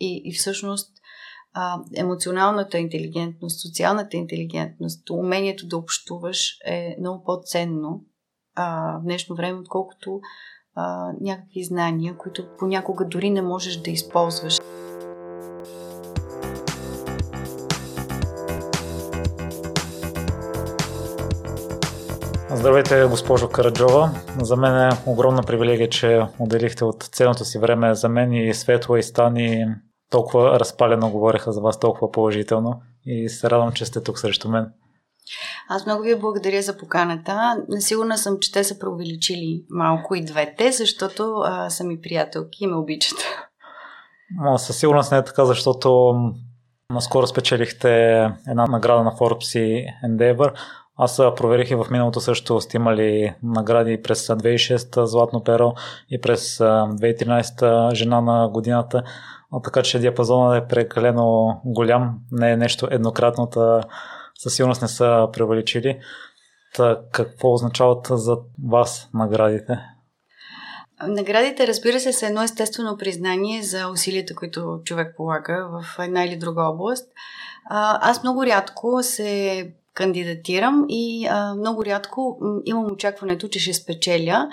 И, и всъщност а, емоционалната интелигентност, социалната интелигентност, умението да общуваш е много по-ценно а, в днешно време, отколкото а, някакви знания, които понякога дори не можеш да използваш. Здравейте, госпожо Караджова. За мен е огромна привилегия, че отделихте от ценното си време за мен и Светла и Стани толкова разпалено говореха за вас, толкова положително и се радвам, че сте тук срещу мен. Аз много ви благодаря за поканата. Сигурна съм, че те са преувеличили малко и двете, защото а, са ми приятелки и ме обичат. Но със сигурност не е така, защото наскоро спечелихте една награда на Forbes и Endeavor. Аз проверих и в миналото също сте имали награди през 2006 Златно перо и през 2013 Жена на годината. Така че диапазонът е прекалено голям, не е нещо еднократно, със сигурност не са превеличили. Та какво означават за вас наградите? Наградите, разбира се, са едно естествено признание за усилията, които човек полага в една или друга област. Аз много рядко се кандидатирам и а, много рядко имам очакването, че ще спечеля.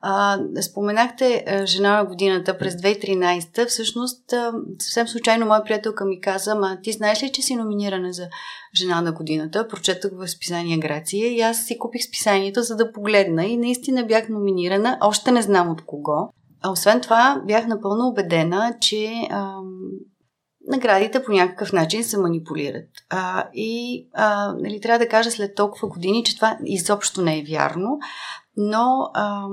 А, споменахте а, жена на годината през 2013. Всъщност, а, съвсем случайно моя приятелка ми каза, ма ти знаеш ли, че си номинирана за жена на годината? Прочетах в списание Грация и аз си купих списанието, за да погледна и наистина бях номинирана. Още не знам от кого. А освен това, бях напълно убедена, че наградите по някакъв начин се манипулират. А, и а, нали, трябва да кажа след толкова години, че това изобщо не е вярно, но а,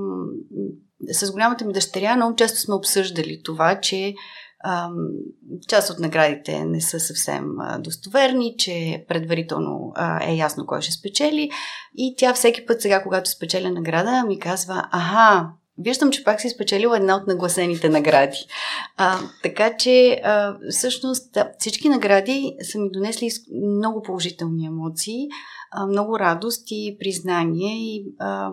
с голямата ми дъщеря много често сме обсъждали това, че част от наградите не са съвсем достоверни, че предварително е ясно кой ще спечели и тя всеки път сега, когато спечеля награда, ми казва, аха, Виждам, че пак си спечелила една от нагласените награди. А, така че, а, всъщност, всички награди са ми донесли много положителни емоции, а, много радост и признание. И, а,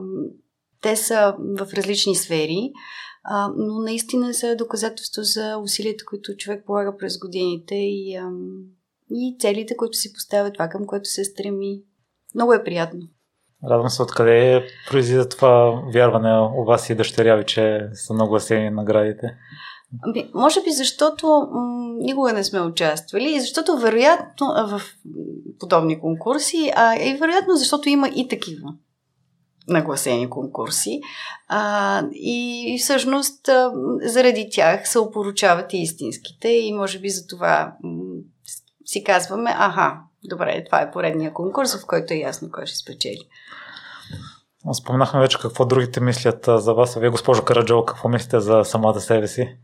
те са в различни сфери, а, но наистина са доказателство за усилията, които човек полага през годините и, а, и целите, които си поставя, това към което се стреми. Много е приятно. Радвам се откъде произлиза това вярване у вас и дъщеря ви, че са много сени наградите. Ами, може би защото м- никога не сме участвали и защото вероятно в подобни конкурси, а и вероятно защото има и такива нагласени конкурси. А, и, и всъщност а, заради тях се опоручават и истинските и може би за това м- си казваме, аха, добре, това е поредния конкурс, в който е ясно кой ще спечели. Споменахме вече какво другите мислят за вас. А вие, госпожо Караджол, какво мислите за самата себе си?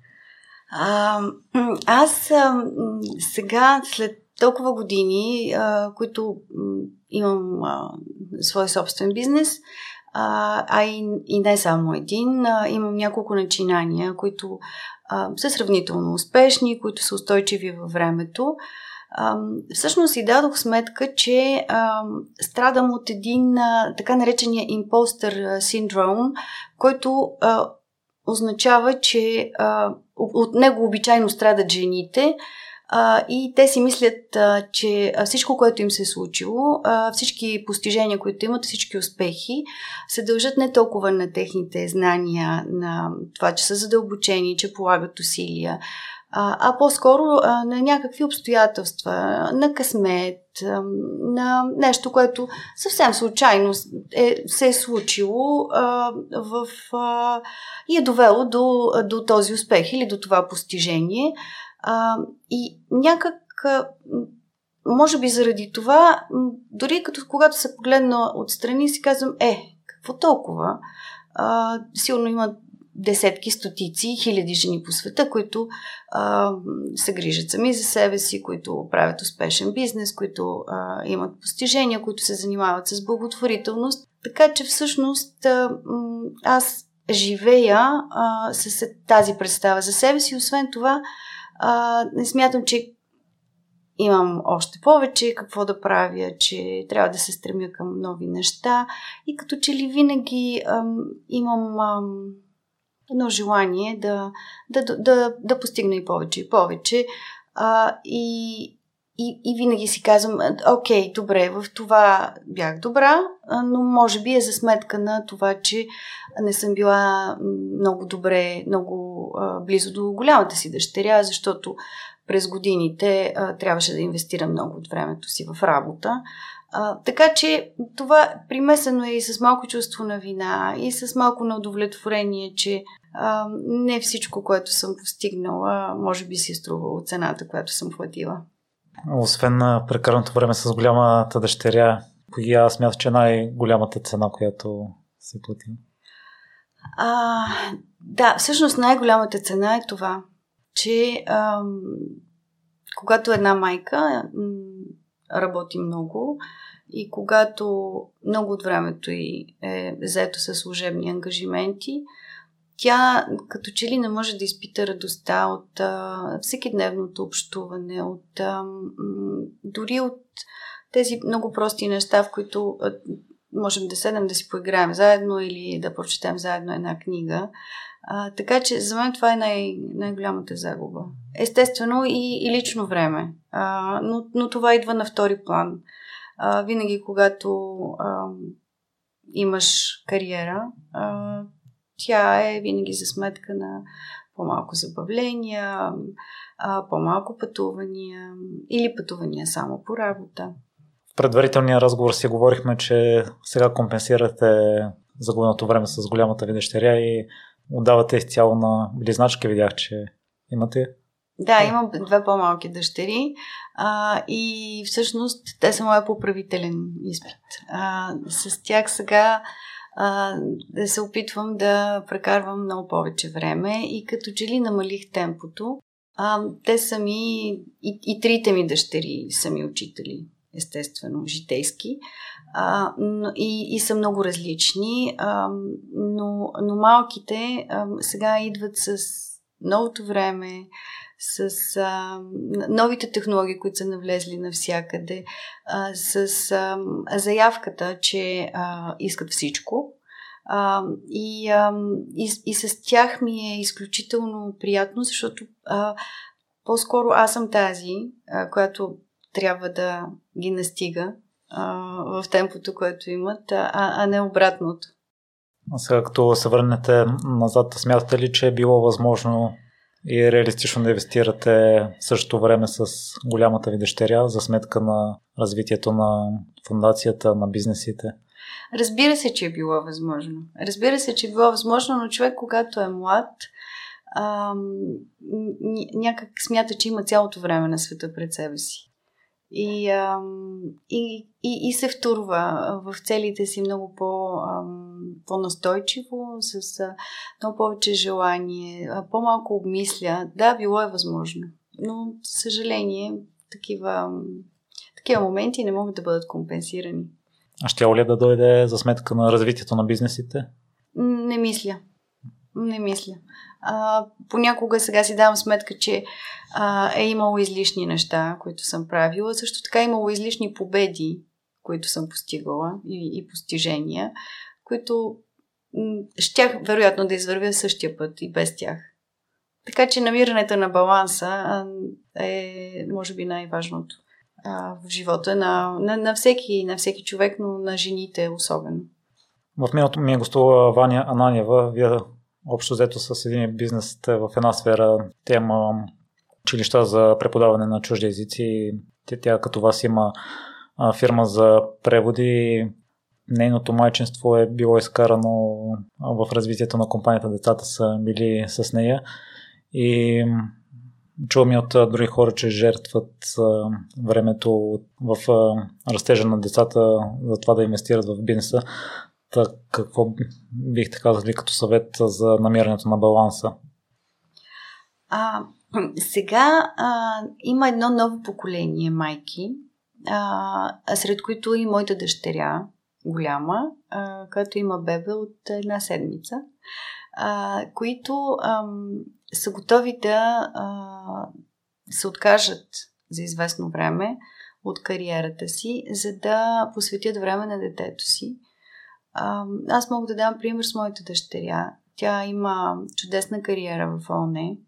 А, аз а, сега, след толкова години, а, които имам а, свой собствен бизнес, а, а и, и не само един, а, имам няколко начинания, които а, са сравнително успешни, които са устойчиви във времето всъщност си дадох сметка, че страдам от един така наречения импостър синдром, който означава, че от него обичайно страдат жените и те си мислят, че всичко, което им се е случило, всички постижения, които имат, всички успехи, се дължат не толкова на техните знания, на това, че са задълбочени, че полагат усилия, а, а по-скоро а, на някакви обстоятелства, на късмет, а, на нещо, което съвсем случайно е, се е случило а, в, а, и е довело до, до този успех или до това постижение. А, и някак, може би заради това, дори като когато се погледна отстрани, си казвам, е, какво толкова? А, силно има десетки, стотици, хиляди жени по света, които а, се грижат сами за себе си, които правят успешен бизнес, които а, имат постижения, които се занимават с благотворителност. Така че всъщност а, аз живея а, с тази представа за себе си. Освен това, а, не смятам, че имам още повече какво да правя, че трябва да се стремя към нови неща и като че ли винаги ам, имам ам, едно желание да, да, да, да постигна и повече и повече. А, и, и, и винаги си казвам, окей, добре, в това бях добра, но може би е за сметка на това, че не съм била много добре, много близо до голямата си дъщеря, защото през годините а, трябваше да инвестирам много от времето си в работа. А, така че това примесено е и с малко чувство на вина, и с малко на удовлетворение, че а, не всичко, което съм постигнала, може би си е струвало цената, която съм платила. Освен на прекарането време с голямата дъщеря, коя смяташ, че е най-голямата цена, която си платила? А, да, всъщност най-голямата цена е това, че ам, когато една майка м, работи много и когато много от времето й е заето с служебни ангажименти, тя като че ли не може да изпита радостта от а, всекидневното общуване, от а, м, дори от тези много прости неща, в които а, можем да седнем да си поиграем заедно или да прочетем заедно една книга. А, така че за мен това е най- най-голямата загуба. Естествено и, и лично време, а, но, но това идва на втори план. А, винаги, когато а, имаш кариера, а, тя е винаги за сметка на по-малко забавления, по-малко пътувания или пътувания само по работа. В предварителния разговор си говорихме, че сега компенсирате загубеното време с голямата ви дъщеря и отдавате изцяло на близначка. Видях, че имате. Да, имам две по-малки дъщери а, и всъщност те са моя поправителен изпит. А, с тях сега а, да се опитвам да прекарвам много повече време и като че ли намалих темпото. А, те са ми, и, и трите ми дъщери са ми учители, естествено, житейски. А, но, и, и са много различни, а, но, но малките а, сега идват с новото време, с а, новите технологии, които са навлезли навсякъде, а, с а, заявката, че а, искат всичко. А, и, а, и, и с тях ми е изключително приятно, защото а, по-скоро аз съм тази, а, която трябва да ги настига а, в темпото, което имат, а, а не обратното. А сега като се върнете назад, смятате ли, че е било възможно и реалистично да инвестирате същото време с голямата ви дъщеря за сметка на развитието на фундацията, на бизнесите? Разбира се, че е било възможно. Разбира се, че е било възможно, но човек, когато е млад, ам, някак смята, че има цялото време на света пред себе си. И, и, и, и се втурва в целите си много по, по-настойчиво, с а, много повече желание, а, по-малко обмисля. Да, било е възможно. Но, съжаление, такива, такива моменти не могат да бъдат компенсирани. А ще ли да дойде за сметка на развитието на бизнесите? Не мисля. Не мисля. А, понякога сега си давам сметка, че а, е имало излишни неща, които съм правила. Също така е имало излишни победи, които съм постигала и, и постижения, които щях вероятно да извървя същия път и без тях. Така че намирането на баланса е, може би, най-важното а, в живота на, на, на, всеки, на всеки човек, но на жените особено. В миналото ми е гостува Ваня Ананиева. Вие общо взето с един бизнес в една сфера. Тема училища за преподаване на чужди езици. Тя, тя като вас има фирма за преводи. Нейното майчинство е било изкарано в развитието на компанията. Децата са били с нея. И чувам и от други хора, че жертват времето в растежа на децата за това да инвестират в бизнеса. Какво бихте казали като съвет за намирането на баланса? А, сега а, има едно ново поколение майки, а, сред които и моята дъщеря, голяма, а, която има бебе от една седмица, а, които а, са готови да а, се откажат за известно време от кариерата си, за да посветят време на детето си. Аз мога да дам пример с моята дъщеря. Тя има чудесна кариера в ОНЕ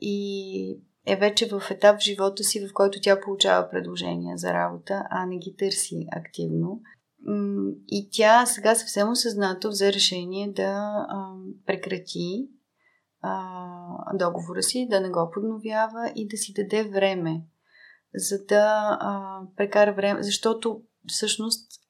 и е вече в етап в живота си, в който тя получава предложения за работа, а не ги търси активно. И тя сега съвсем осъзнато взе решение да прекрати договора си, да не го подновява и да си даде време, за да прекара време, защото всъщност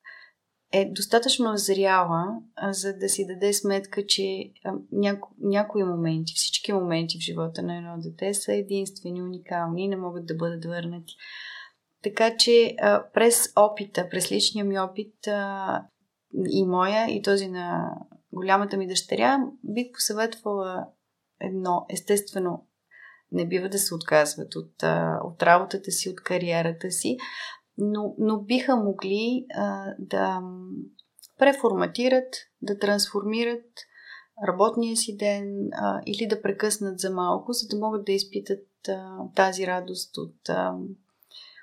е достатъчно зряла, за да си даде сметка, че няко, някои моменти, всички моменти в живота на едно дете са единствени, уникални и не могат да бъдат върнати. Така че през опита, през личния ми опит и моя, и този на голямата ми дъщеря, бих посъветвала едно. Естествено, не бива да се отказват от, от работата си, от кариерата си, но, но биха могли а, да преформатират, да трансформират работния си ден а, или да прекъснат за малко, за да могат да изпитат а, тази радост от а,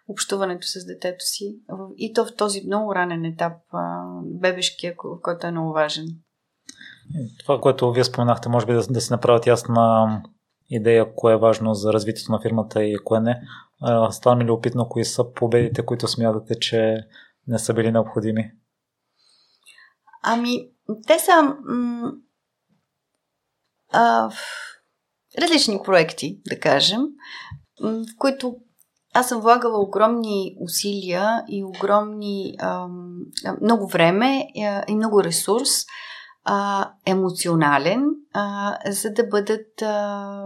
общуването с детето си. И то в този много ранен етап, а, бебешкия, който е много важен. Това, което вие споменахте, може би да, да си направят ясна идея, кое е важно за развитието на фирмата и кое не. Става ми любопитно, кои са победите, които смятате, че не са били необходими? Ами, те са м- а, различни проекти, да кажем, в които аз съм влагала огромни усилия и огромни, а, много време и много ресурс а, емоционален, а, за да бъдат а,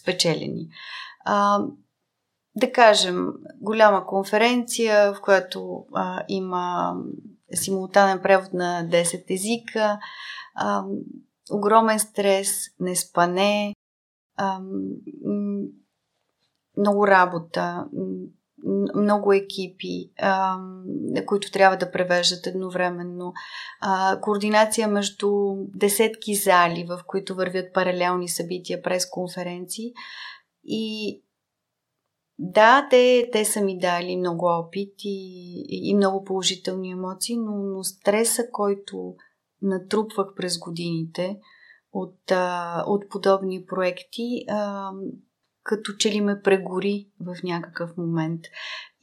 спечелени. А, да кажем, голяма конференция, в която а, има симултанен превод на 10 езика, а, огромен стрес, неспане, а, много работа, много екипи, а, които трябва да превеждат едновременно, а, координация между десетки зали, в които вървят паралелни събития през конференции. И да, те, те са ми дали много опит и, и много положителни емоции, но, но стреса, който натрупвах през годините от, а, от подобни проекти, а, като че ли ме прегори в някакъв момент.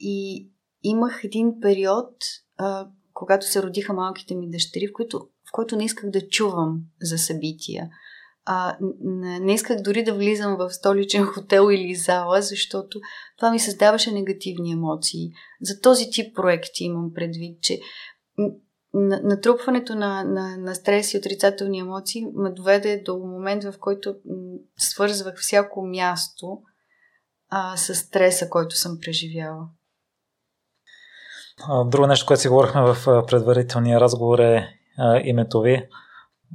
И имах един период, а, когато се родиха малките ми дъщери, в който, в който не исках да чувам за събития. А, не, исках дори да влизам в столичен хотел или зала, защото това ми създаваше негативни емоции. За този тип проекти имам предвид, че натрупването на, на, на стрес и отрицателни емоции ме доведе до момент, в който свързвах всяко място а, с стреса, който съм преживяла. Друго нещо, което си говорихме в предварителния разговор е а, името ви.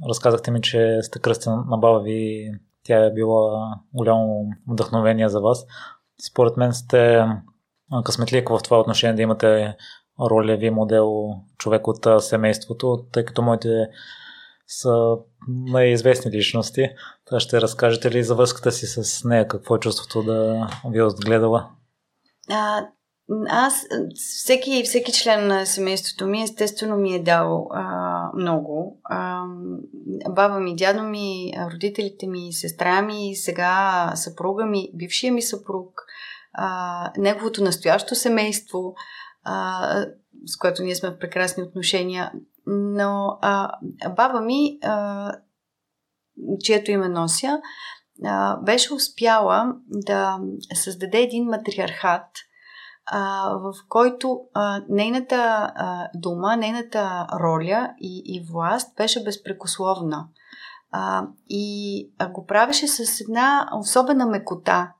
Разказахте ми, че сте кръстен на баба ви. Тя е била голямо вдъхновение за вас. Според мен сте късметлик в това отношение да имате ролеви модел, човек от семейството, тъй като моите са най-известни личности. Та ще разкажете ли за връзката си с нея? Какво е чувството да ви е отгледала? А, аз, всеки, всеки член на семейството ми, естествено ми е дал а, много. А, баба ми, дядо ми, родителите ми, сестра ми, сега съпруга ми, бившия ми съпруг, а, неговото настоящо семейство – а, с което ние сме в прекрасни отношения. Но а, баба ми, а, чието име нося, а, беше успяла да създаде един матриархат, в който а, нейната а, дума, нейната роля и, и власт беше безпрекословна. А, и а, го правеше с една особена мекота.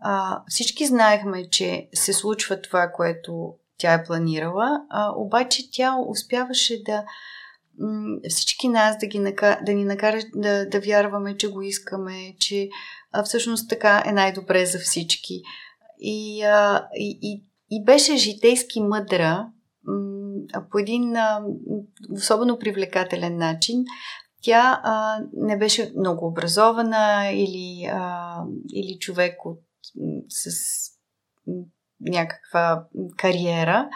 А, всички знаехме, че се случва това, което тя е планирала, а, обаче тя успяваше да всички нас да, ги накара, да ни накара да, да вярваме, че го искаме, че а, всъщност така е най-добре за всички. И, а, и, и, и беше житейски мъдра м- по един а, особено привлекателен начин. Тя а, не беше много образована или, а, или човек от, с някаква кариера,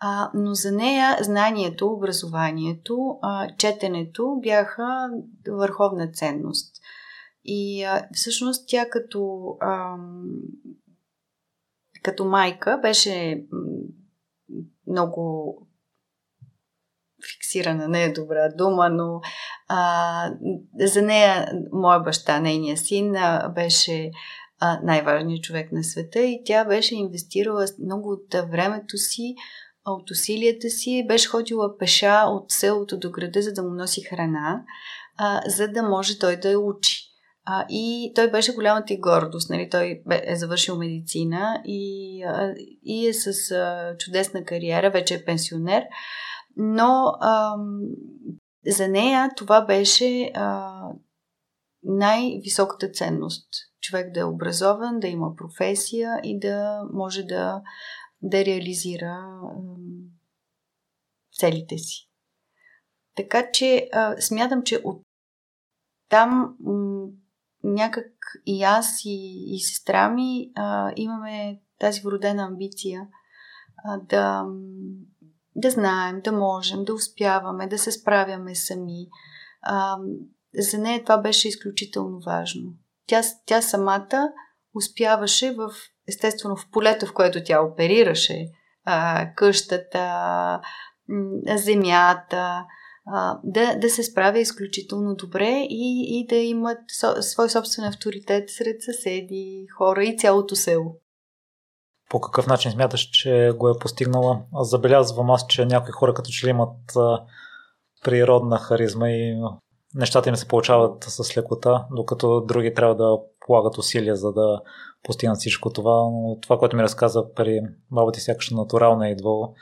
А, но за нея знанието, образованието, а, четенето бяха върховна ценност. И а, всъщност тя като, а, като майка беше много фиксирана, не е добра дума, но а, за нея, моя баща, нейния син, а, беше а, най-важният човек на света и тя беше инвестирала много от времето си, от усилията си, беше ходила пеша от селото до града, за да му носи храна, а, за да може той да я учи. А, и той беше голямата и гордост. Нали? Той е завършил медицина и, и е с а, чудесна кариера, вече е пенсионер. Но а, за нея това беше а, най-високата ценност. Човек да е образован, да има професия и да може да, да реализира а, целите си. Така че а, смятам, че от там м- някак и аз и, и сестра ми а, имаме тази вродена амбиция а, да, да знаем, да можем, да успяваме, да се справяме сами. А, за нея това беше изключително важно. Тя, тя самата успяваше в, естествено, в полето, в което тя оперираше, а, къщата, земята, да, да се справя изключително добре и, и да имат со, свой собствен авторитет сред съседи, хора и цялото село. По какъв начин смяташ, че го е постигнала? Забелязвам аз, че някои хора като че ли имат природна харизма и нещата им се получават с лекота, докато други трябва да полагат усилия, за да постигнат всичко това. Но това, което ми разказа при баба ти, сякаш натурално е идвало.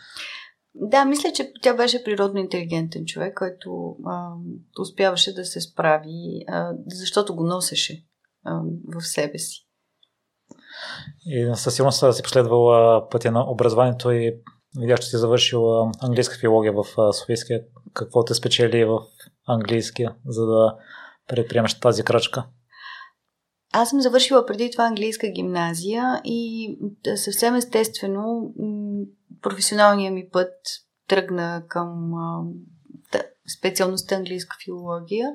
Да, мисля, че тя беше природно интелигентен човек, който а, успяваше да се справи, а, защото го носеше а, в себе си. И със сигурност си последвала пътя на образованието и видях, че си завършила английска филология в Софийския. Какво те спечели в английския, за да предприемеш тази крачка? Аз съм завършила преди това английска гимназия и съвсем естествено професионалният ми път тръгна към специалността английска филология.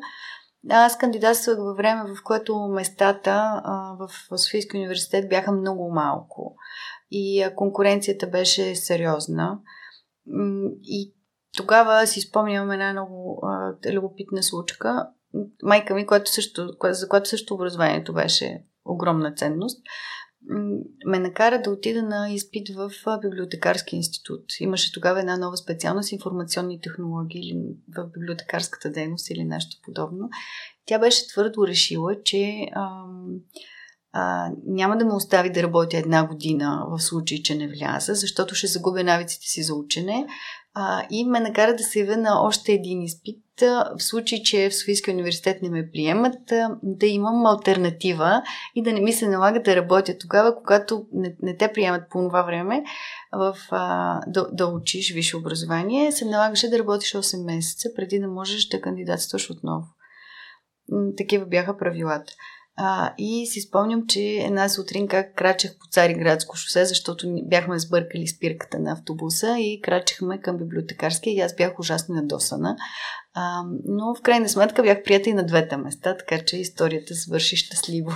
Аз кандидатствах във време, в което местата в Софийския университет бяха много малко и конкуренцията беше сериозна. И тогава си спомням една много любопитна случка. Майка ми, която също, за която също образованието беше огромна ценност, ме накара да отида на изпит в библиотекарски институт. Имаше тогава една нова специалност информационни технологии или в библиотекарската дейност или нещо подобно. Тя беше твърдо решила, че ам, а, няма да ме остави да работя една година в случай, че не вляза, защото ще загубя навиците си за учене а, и ме накара да се явя на още един изпит, в случай, че в Софийския университет не ме приемат, да имам альтернатива и да не ми се налага да работя тогава, когато не, не те приемат по това време в, а, да, да учиш висше образование, се налагаше да работиш 8 месеца преди да можеш да кандидатстваш отново. Такива бяха правилата. А, и си спомням, че една сутрин как крачех по Цариградско шосе, защото бяхме сбъркали спирката на автобуса и крачехме към библиотекарския и аз бях ужасно ядосана. А, но в крайна сметка бях прията и на двете места, така че историята свърши щастливо.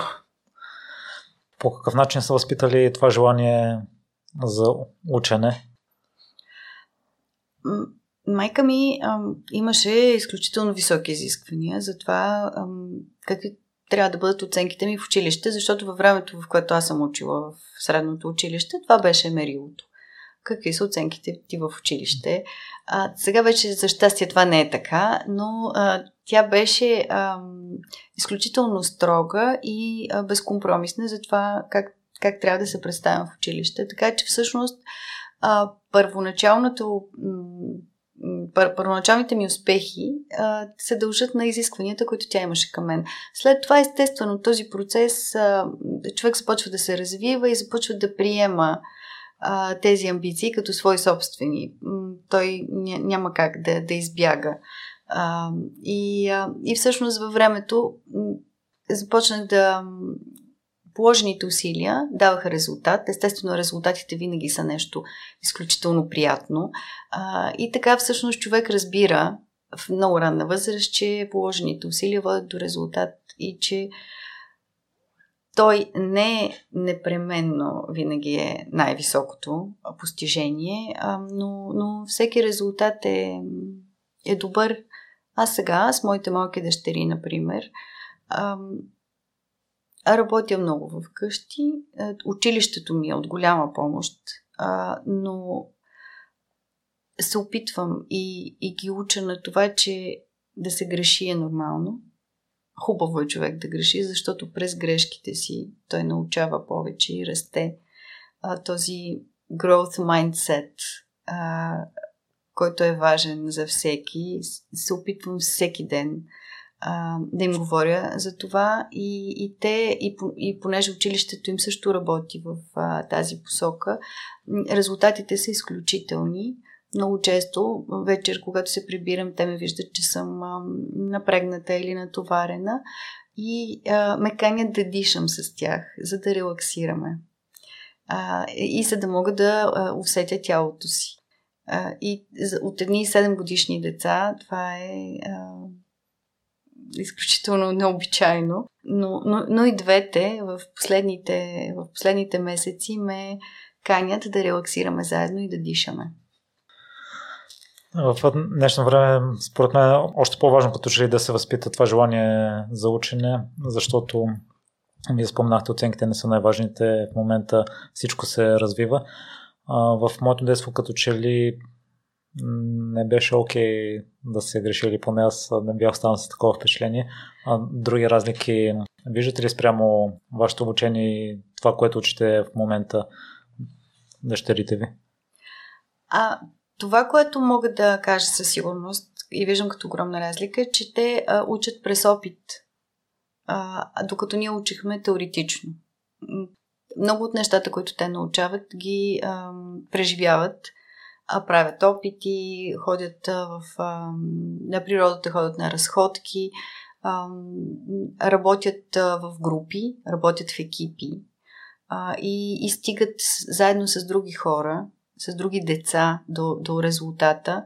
По какъв начин са възпитали това желание за учене? Майка ми ам, имаше изключително високи изисквания за това ам, какви трябва да бъдат оценките ми в училище, защото във времето, в което аз съм учила в средното училище, това беше мерилото. Какви са оценките ти в училище? А, сега вече, за щастие, това не е така, но а, тя беше а, изключително строга и а, безкомпромисна за това как, как трябва да се представям в училище. Така че, всъщност, а, първоначалното пър- първоначалните ми успехи а, се дължат на изискванията, които тя имаше към мен. След това, естествено, този процес а, човек започва да се развива и започва да приема а, тези амбиции като свои собствени. Той ня, няма как да, да избяга. А, и, а, и всъщност във времето започнах да положените усилия даваха резултат. Естествено, резултатите винаги са нещо изключително приятно. А, и така всъщност човек разбира в много ранна възраст, че положените усилия водят до резултат и че той не непременно винаги е най-високото постижение, но, но всеки резултат е, е добър. Аз сега с моите малки дъщери, например, работя много в къщи. Е, училището ми е от голяма помощ, но се опитвам и, и ги уча на това, че да се греши е нормално Хубаво е човек да греши, защото през грешките си той научава повече и расте. А, този growth mindset, а, който е важен за всеки, се опитвам всеки ден а, да им говоря за това и, и те, и, и понеже училището им също работи в а, тази посока, резултатите са изключителни много често вечер, когато се прибирам, те ме виждат, че съм а, напрегната или натоварена и а, ме канят да дишам с тях, за да релаксираме. А, и за да мога да а, усетя тялото си. А, и от едни 7 годишни деца това е изключително необичайно. Но, но, но и двете в последните, в последните месеци ме канят да релаксираме заедно и да дишаме. В днешно време, според мен, още по-важно като че ли да се възпита това желание за учене, защото вие спомнахте, оценките не са най-важните, в момента всичко се развива. В моето детство като че ли не беше окей да се греши или поне аз не бях останал с такова впечатление. А други разлики виждате ли спрямо вашето обучение и това, което учите в момента дъщерите ви? А, това, което мога да кажа със сигурност и виждам като огромна разлика е, че те а, учат през опит, а, докато ние учихме теоретично. Много от нещата, които те научават, ги а, преживяват, правят опити, ходят в, на природата, ходят на разходки, работят в групи, работят в екипи и, и стигат заедно с други хора с други деца до, до резултата,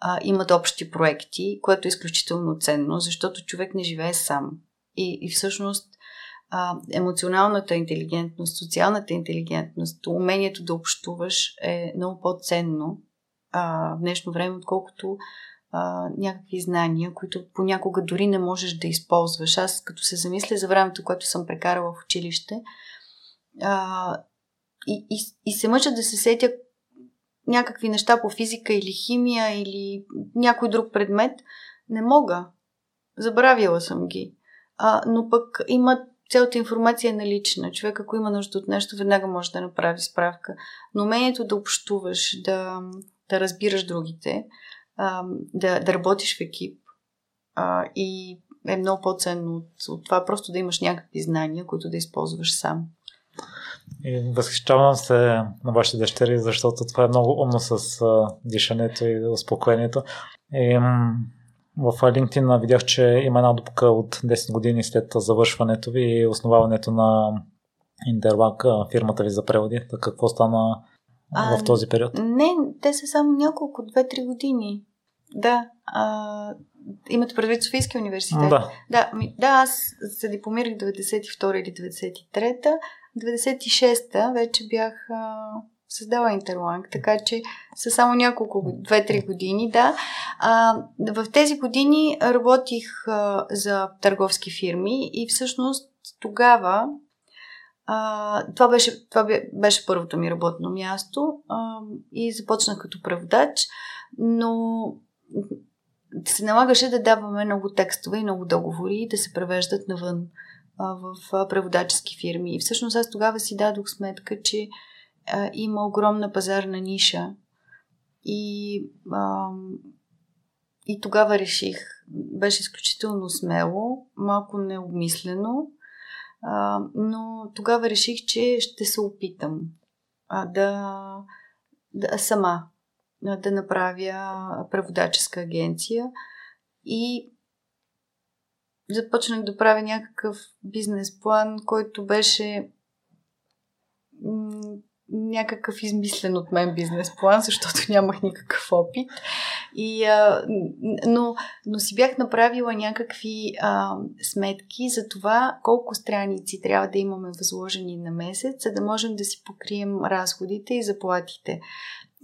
а, имат общи проекти, което е изключително ценно, защото човек не живее сам. И, и всъщност а, емоционалната интелигентност, социалната интелигентност, умението да общуваш е много по-ценно а, в днешно време, отколкото а, някакви знания, които понякога дори не можеш да използваш. Аз като се замисля за времето, което съм прекарала в училище, а, и, и, и се мъча да се сетя някакви неща по физика или химия или някой друг предмет, не мога. Забравила съм ги. А, но пък има цялата информация е налична. Човек, ако има нужда от нещо, веднага може да направи справка. Но умението да общуваш, да, да разбираш другите, да, да работиш в екип и е много по-ценно от, от това просто да имаш някакви знания, които да използваш сам. И възхищавам се на вашите дъщери, защото това е много умно с дишането и успокоението. И в LinkedIn видях, че има една дупка от 10 години след завършването ви и основаването на Интерлак, фирмата ви за преводи. Так какво стана а, в този период? Не, те са само няколко, 2-3 години. Да. А, имате предвид Софийския университет? Да. Да, ми, да аз се дипломирах 92 или 93-та 96-та вече бях а, създала Интерланг, така че са само няколко, 2-3 години, да. А, в тези години работих а, за търговски фирми и всъщност тогава а, това, беше, това беше първото ми работно място а, и започнах като преводач, но се налагаше да даваме много текстове и много договори и да се превеждат навън в преводачески фирми. И всъщност аз тогава си дадох сметка, че а, има огромна пазарна ниша. И, а, и тогава реших, беше изключително смело, малко необмислено, а, но тогава реших, че ще се опитам а, да, да сама да направя преводаческа агенция и започнах да правя някакъв бизнес план, който беше някакъв измислен от мен бизнес план, защото нямах никакъв опит. И, а, но, но си бях направила някакви а, сметки за това колко страници трябва да имаме възложени на месец, за да можем да си покрием разходите и заплатите.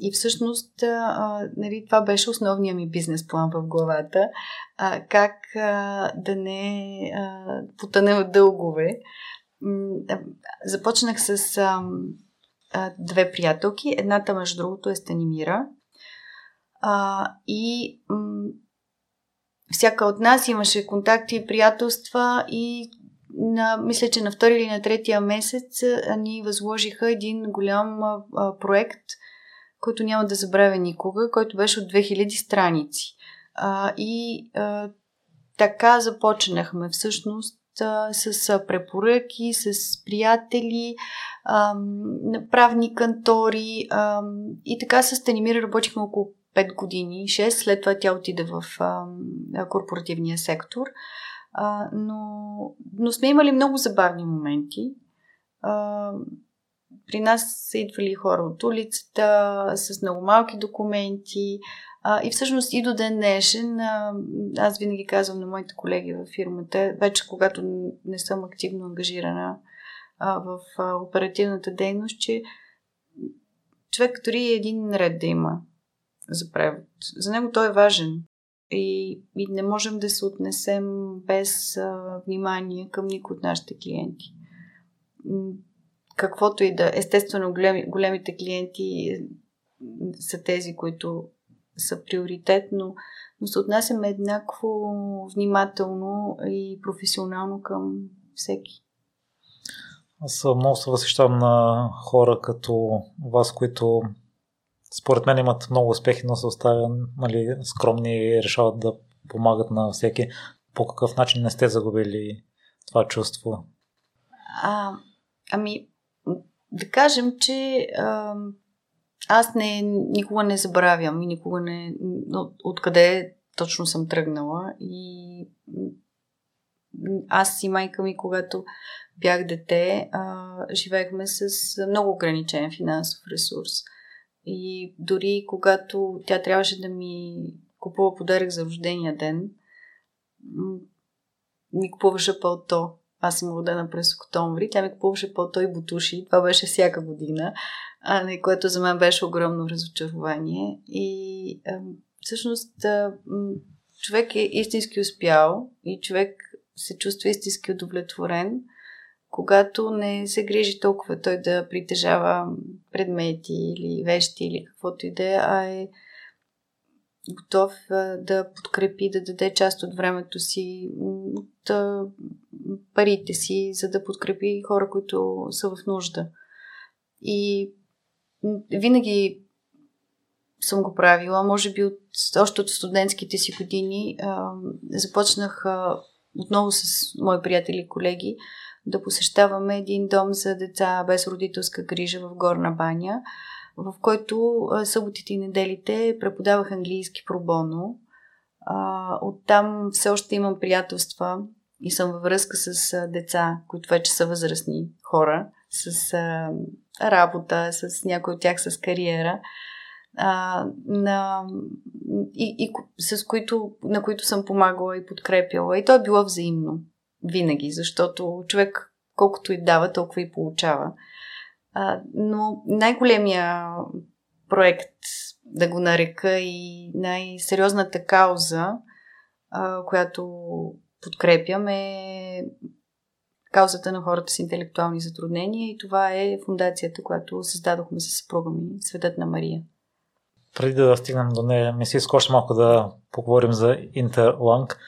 И всъщност а, нали, това беше основният ми бизнес план в главата. А, как а, да не а, потъне в дългове. Започнах с а, две приятелки. Едната, между другото, е Станимира. А, и м- всяка от нас имаше контакти и приятелства и на, мисля, че на втори или на третия месец ни възложиха един голям а, проект, който няма да забравя никога, който беше от 2000 страници. А, и а, така започнахме всъщност с препоръки, с приятели, правни кантори и така с Танимира работихме около 5 години, 6, след това тя отиде в корпоративния сектор. Но, но сме имали много забавни моменти. При нас са идвали хора от улицата с много малки документи. А, и всъщност и до ден днешен, а, аз винаги казвам на моите колеги във фирмата, вече когато не съм активно ангажирана а, в а, оперативната дейност, че човек дори един ред да има за превод. За него той е важен. И, и не можем да се отнесем без а, внимание към никой от нашите клиенти. Каквото и да. Естествено, големи, големите клиенти са тези, които са приоритет, но, но се отнасяме еднакво внимателно и професионално към всеки. Аз много се възхищавам на хора като вас, които според мен имат много успехи, но се оставят нали, скромни и решават да помагат на всеки. По какъв начин не сте загубили това чувство? А, ами, да кажем, че а, аз не, никога не забравям и никога не... От, откъде точно съм тръгнала и аз и майка ми, когато бях дете, а, живеехме с много ограничен финансов ресурс. И дори когато тя трябваше да ми купува подарък за рождения ден, ми купуваше пълто. Аз съм родена през октомври. Тя ми купуваше пълто и бутуши. Това беше всяка година, а, което за мен беше огромно разочарование. И а, всъщност а, човек е истински успял и човек се чувства истински удовлетворен – когато не се грижи толкова той да притежава предмети или вещи или каквото и да е, а е готов да подкрепи, да даде част от времето си, от парите си, за да подкрепи хора, които са в нужда. И винаги съм го правила, може би от, още от студентските си години започнах отново с мои приятели и колеги да посещаваме един дом за деца без родителска грижа в Горна баня, в който съботите и неделите преподавах английски пробоно. Оттам все още имам приятелства и съм във връзка с деца, които вече са възрастни хора, с работа, с някой от тях с кариера. А, на, и, и с които, на които съм помагала и подкрепяла. И то е било взаимно винаги, защото човек колкото и дава, толкова и получава. А, но най-големия проект, да го нарека, и най-сериозната кауза, а, която подкрепям е каузата на хората с интелектуални затруднения и това е фундацията, която създадохме с съпруга ми, Светът на Мария. Преди да стигнем до нея, ми се иска малко да поговорим за Интерланг.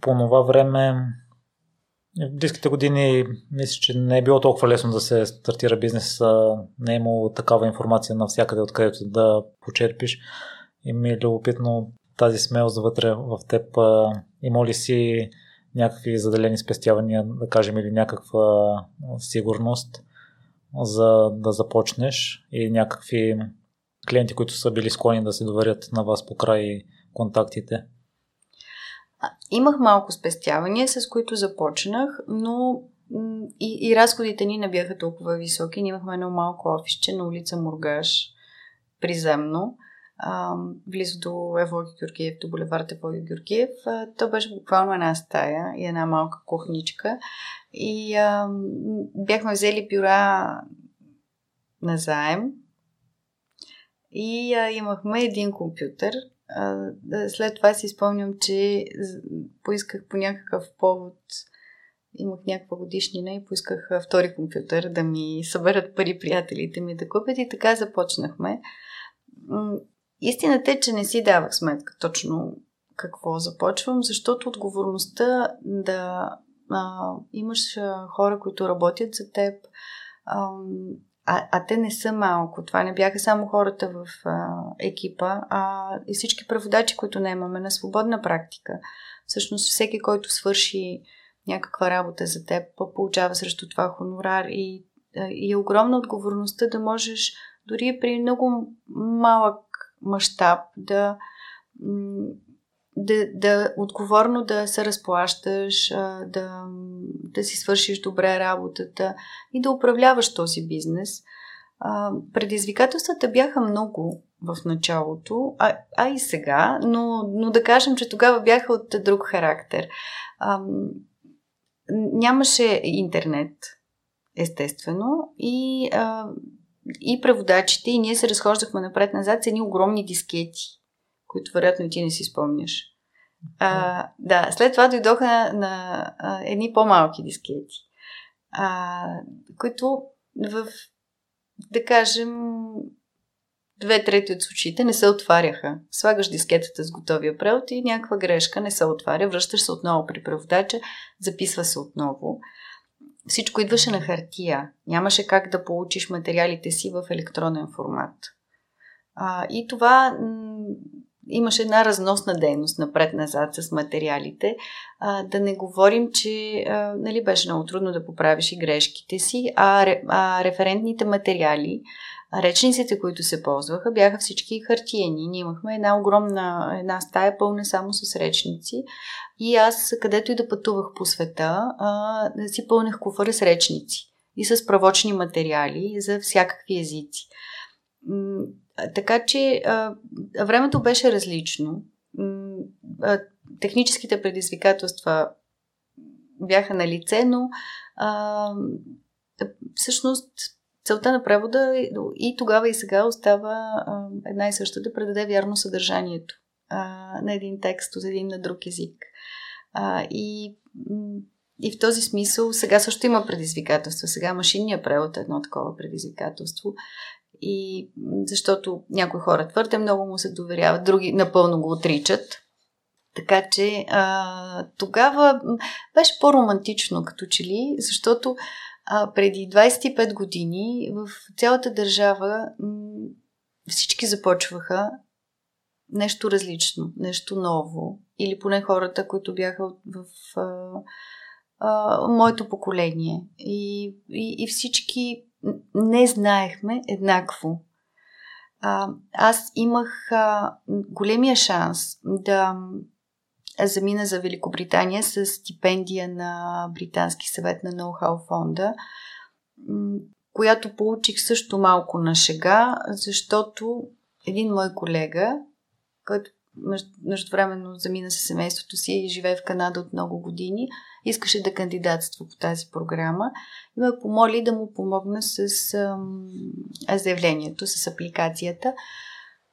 По това време в близките години мисля, че не е било толкова лесно да се стартира бизнес. Не е имало такава информация навсякъде, откъдето да почерпиш. И ми е любопитно тази смелост вътре в теб. Има ли си някакви заделени спестявания, да кажем, или някаква сигурност за да започнеш и някакви клиенти, които са били склонни да се доверят на вас по край контактите? Имах малко спестявания, с които започнах, но и, и разходите ни не бяха толкова високи. Ние имахме едно малко офисче на улица Мургаш, приземно, а, близо до Евлоги Георгиев, до булевард Евлоги Георгиев. А, то беше буквално една стая и една малка кухничка. И а, бяхме взели бюра на заем и а, имахме един компютър. След това си спомням, че поисках по някакъв повод имах някаква годишнина и поисках втори компютър да ми съберат пари приятелите ми да купят и така започнахме. Истината е, че не си давах сметка точно какво започвам, защото отговорността да а, имаш хора, които работят за теб, а, а, а те не са малко. Това не бяха само хората в а, екипа, а и всички преводачи, които не имаме на свободна практика. Всъщност всеки, който свърши някаква работа за теб, получава срещу това хонорар и, и е огромна отговорността да можеш дори при много малък мащаб да, да, да отговорно да се разплащаш, да, да си свършиш добре работата и да управляваш този бизнес. Предизвикателствата бяха много в началото, а, а и сега, но, но да кажем, че тогава бяха от друг характер нямаше интернет, естествено, и, и преводачите, и ние се разхождахме напред-назад с едни огромни дискети, които вероятно и ти не си спомняш. А, да, след това дойдоха на, на а, едни по-малки дискети, а, които в, да кажем, две трети от случаите не се отваряха. Слагаш дискетата с готовия превод и някаква грешка не се отваря, връщаш се отново при преводача, записва се отново. Всичко идваше на хартия. Нямаше как да получиш материалите си в електронен формат. А, и това имаше една разносна дейност напред-назад с материалите. А, да не говорим, че а, нали, беше много трудно да поправиш и грешките си, а, а референтните материали речниците, които се ползваха, бяха всички хартиени. Ние имахме една огромна една стая пълна само с речници. И аз, където и да пътувах по света, а, си пълнех куфара с речници и с правочни материали за всякакви езици. Така че а, времето беше различно. А, техническите предизвикателства бяха на лице, но а, всъщност целта на превода и тогава и сега остава а, една и съща да предаде вярно съдържанието а, на един текст от един на друг език. А, и, и в този смисъл сега също има предизвикателства. Сега машинният превод е едно такова предизвикателство. И защото някои хора твърде много му се доверяват, други напълно го отричат. Така че а, тогава беше по-романтично като че ли, защото а, преди 25 години в цялата държава м- всички започваха нещо различно, нещо ново. Или поне хората, които бяха в а, а, моето поколение. И, и, и всички не знаехме еднакво. А, аз имах а, големия шанс да замина за Великобритания с стипендия на Британски съвет на ноу-хау фонда, която получих също малко на шега, защото един мой колега, който междувременно замина със семейството си и живее в Канада от много години, искаше да кандидатства по тази програма и ме помоли да му помогна с ам, заявлението, с апликацията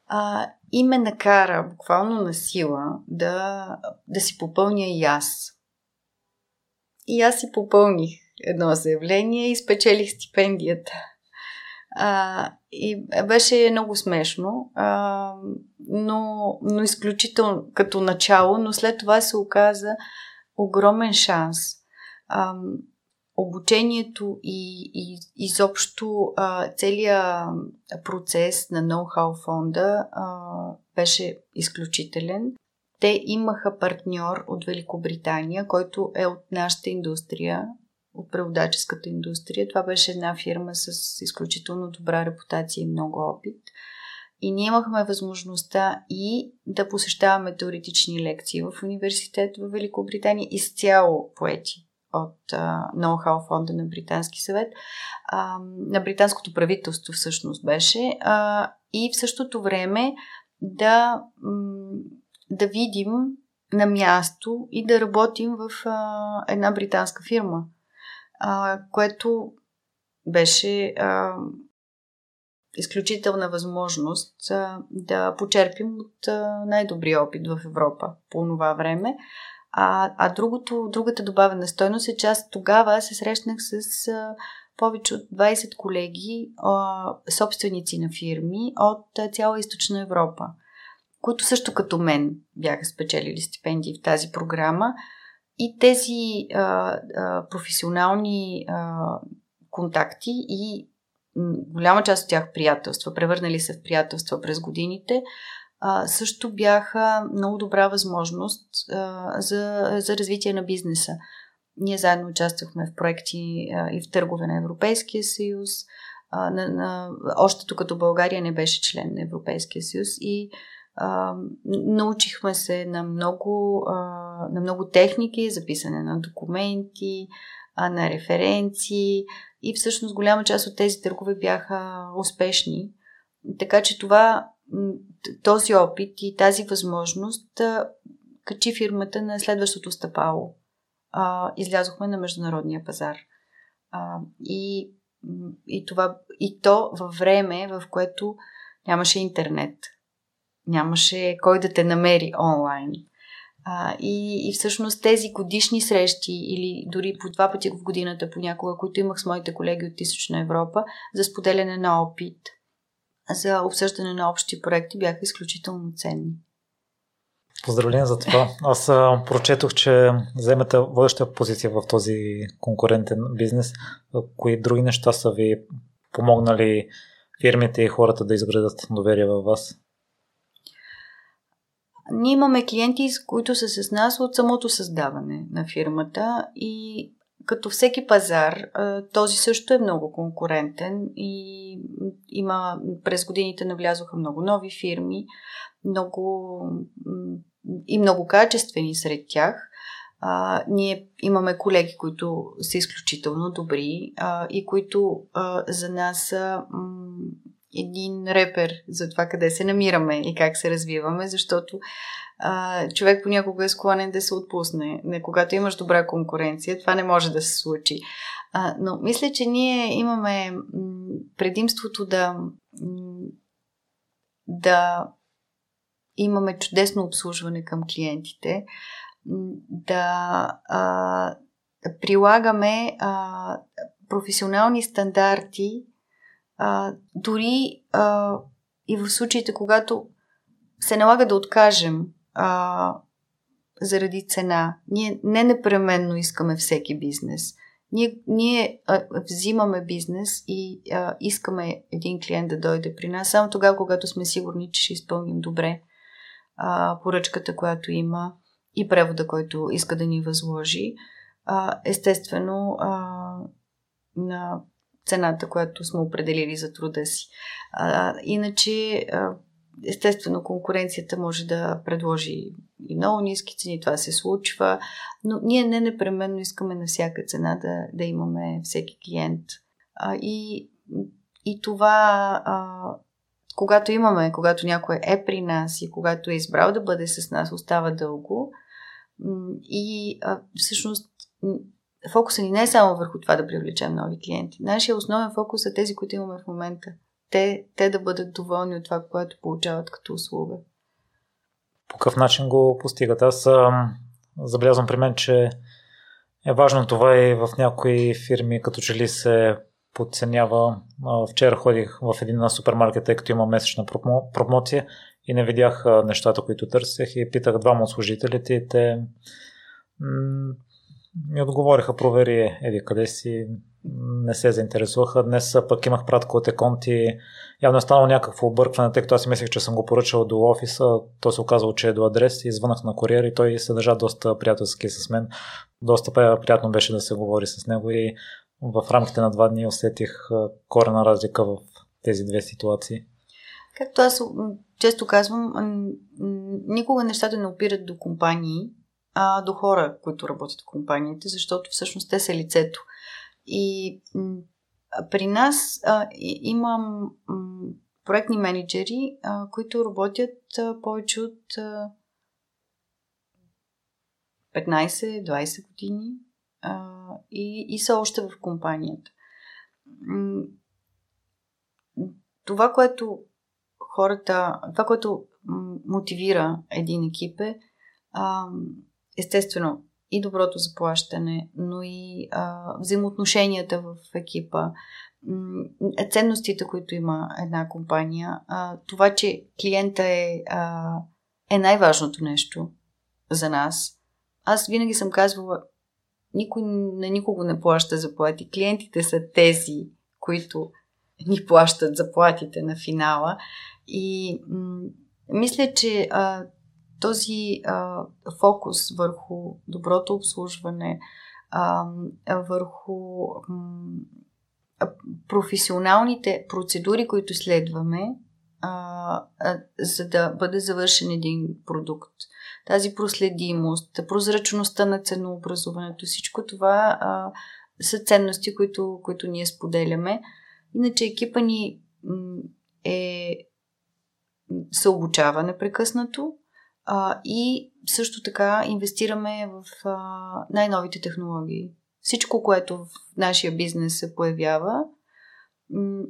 а, и ме накара буквално на сила да, да си попълня и аз. И аз си попълних едно заявление и спечелих стипендията. А, и беше много смешно, а, но, но изключително като начало, но след това се оказа огромен шанс. А, обучението и, и изобщо а, целият процес на ноу-хау фонда а, беше изключителен. Те имаха партньор от Великобритания, който е от нашата индустрия, от преводаческата индустрия. Това беше една фирма с изключително добра репутация и много опит. И ние имахме възможността и да посещаваме теоретични лекции в университет в Великобритания, изцяло поети от ноу-хау фонда на Британски съвет, а, на британското правителство всъщност беше, а, и в същото време да, да видим на място и да работим в а, една британска фирма, а, което беше а, изключителна възможност а, да почерпим от а, най-добрия опит в Европа по това време. А, а другото, другата добавена стойност е, че аз тогава се срещнах с а, повече от 20 колеги, а, собственици на фирми от а, цяла източна Европа, които също като мен бяха спечелили стипендии в тази програма. И тези а, а, професионални а, контакти и голяма част от тях приятелства, превърнали се в приятелства през годините, а, също бяха много добра възможност а, за, за развитие на бизнеса. Ние заедно участвахме в проекти а, и в търгове на Европейския съюз. А, на, на, още тук като България не беше член на Европейския съюз и научихме се на много, а, на много техники, записане на документи, а, на референции и всъщност голяма част от тези търгове бяха успешни. Така че това този опит и тази възможност а, качи фирмата на следващото стъпало. А, излязохме на международния пазар. А, и, и, това, и то във време, в което нямаше интернет. Нямаше кой да те намери онлайн. А, и, и всъщност тези годишни срещи или дори по два пъти в годината понякога, които имах с моите колеги от Източна Европа, за споделяне на опит – за обсъждане на общи проекти бяха изключително ценни. Поздравления за това. Аз а, прочетох, че вземете водеща позиция в този конкурентен бизнес. Кои други неща са ви помогнали фирмите и хората да изградат доверие във вас? Ние имаме клиенти, които са с нас от самото създаване на фирмата и като всеки пазар, този също е много конкурентен и има през годините навлязоха много нови фирми, много и много качествени сред тях. А, ние имаме колеги, които са изключително добри а, и които а, за нас са м, един репер за това къде се намираме и как се развиваме, защото а, човек понякога е склонен да се отпусне. Не, когато имаш добра конкуренция, това не може да се случи. А, но мисля, че ние имаме предимството да, да имаме чудесно обслужване към клиентите, да а, прилагаме а, професионални стандарти, а, дори а, и в случаите, когато се налага да откажем а, заради цена. Ние не непременно искаме всеки бизнес. Ние, ние а, взимаме бизнес и а, искаме един клиент да дойде при нас само тогава, когато сме сигурни, че ще изпълним добре а, поръчката, която има и превода, който иска да ни възложи. А, естествено, а, на цената, която сме определили за труда си. А, иначе, естествено, конкуренцията може да предложи и много ниски цени, това се случва, но ние не непременно искаме на всяка цена да, да имаме всеки клиент. А, и, и това, а, когато имаме, когато някой е при нас и когато е избрал да бъде с нас, остава дълго. И а, всъщност фокуса ни не е само върху това да привлечем нови клиенти. Нашия основен фокус са тези, които имаме в момента те, те да бъдат доволни от това, което получават като услуга. По какъв начин го постигат? Аз ам, забелязвам при мен, че е важно това и в някои фирми, като че ли се подценява. Вчера ходих в един на супермаркет, тъй като има месечна промоция и не видях нещата, които търсех и питах двама от служителите и те ми отговориха, провери еди къде си, не се заинтересуваха. Днес пък имах пратка от Еконт и явно е станало някакво объркване, тъй като аз си мислех, че съм го поръчал до офиса. Той се оказал, че е до адрес и звънах на куриер и той се държа доста приятелски с мен. Доста приятно беше да се говори с него и в рамките на два дни усетих корена разлика в тези две ситуации. Както аз често казвам, никога нещата не опират до компании, а до хора, които работят в компаниите, защото всъщност те са лицето. И при нас а, имам проектни менеджери, а, които работят а, повече от а, 15-20 години а, и, и са още в компанията. Това, което хората, това, което мотивира един екип е а, естествено и доброто заплащане, но и а, взаимоотношенията в екипа, ценностите, които има една компания, а, това, че клиента е, а, е най-важното нещо за нас. Аз винаги съм казвала, никой на никого не плаща заплати. Клиентите са тези, които ни плащат заплатите на финала. И м- мисля, че а, този а, фокус върху доброто обслужване, а, върху м, професионалните процедури, които следваме, а, а, за да бъде завършен един продукт. Тази проследимост, прозрачността на ценообразуването, всичко това а, са ценности, които, които ние споделяме. Иначе екипа ни е, се обучава непрекъснато а, и също така инвестираме в а, най-новите технологии. Всичко, което в нашия бизнес се появява,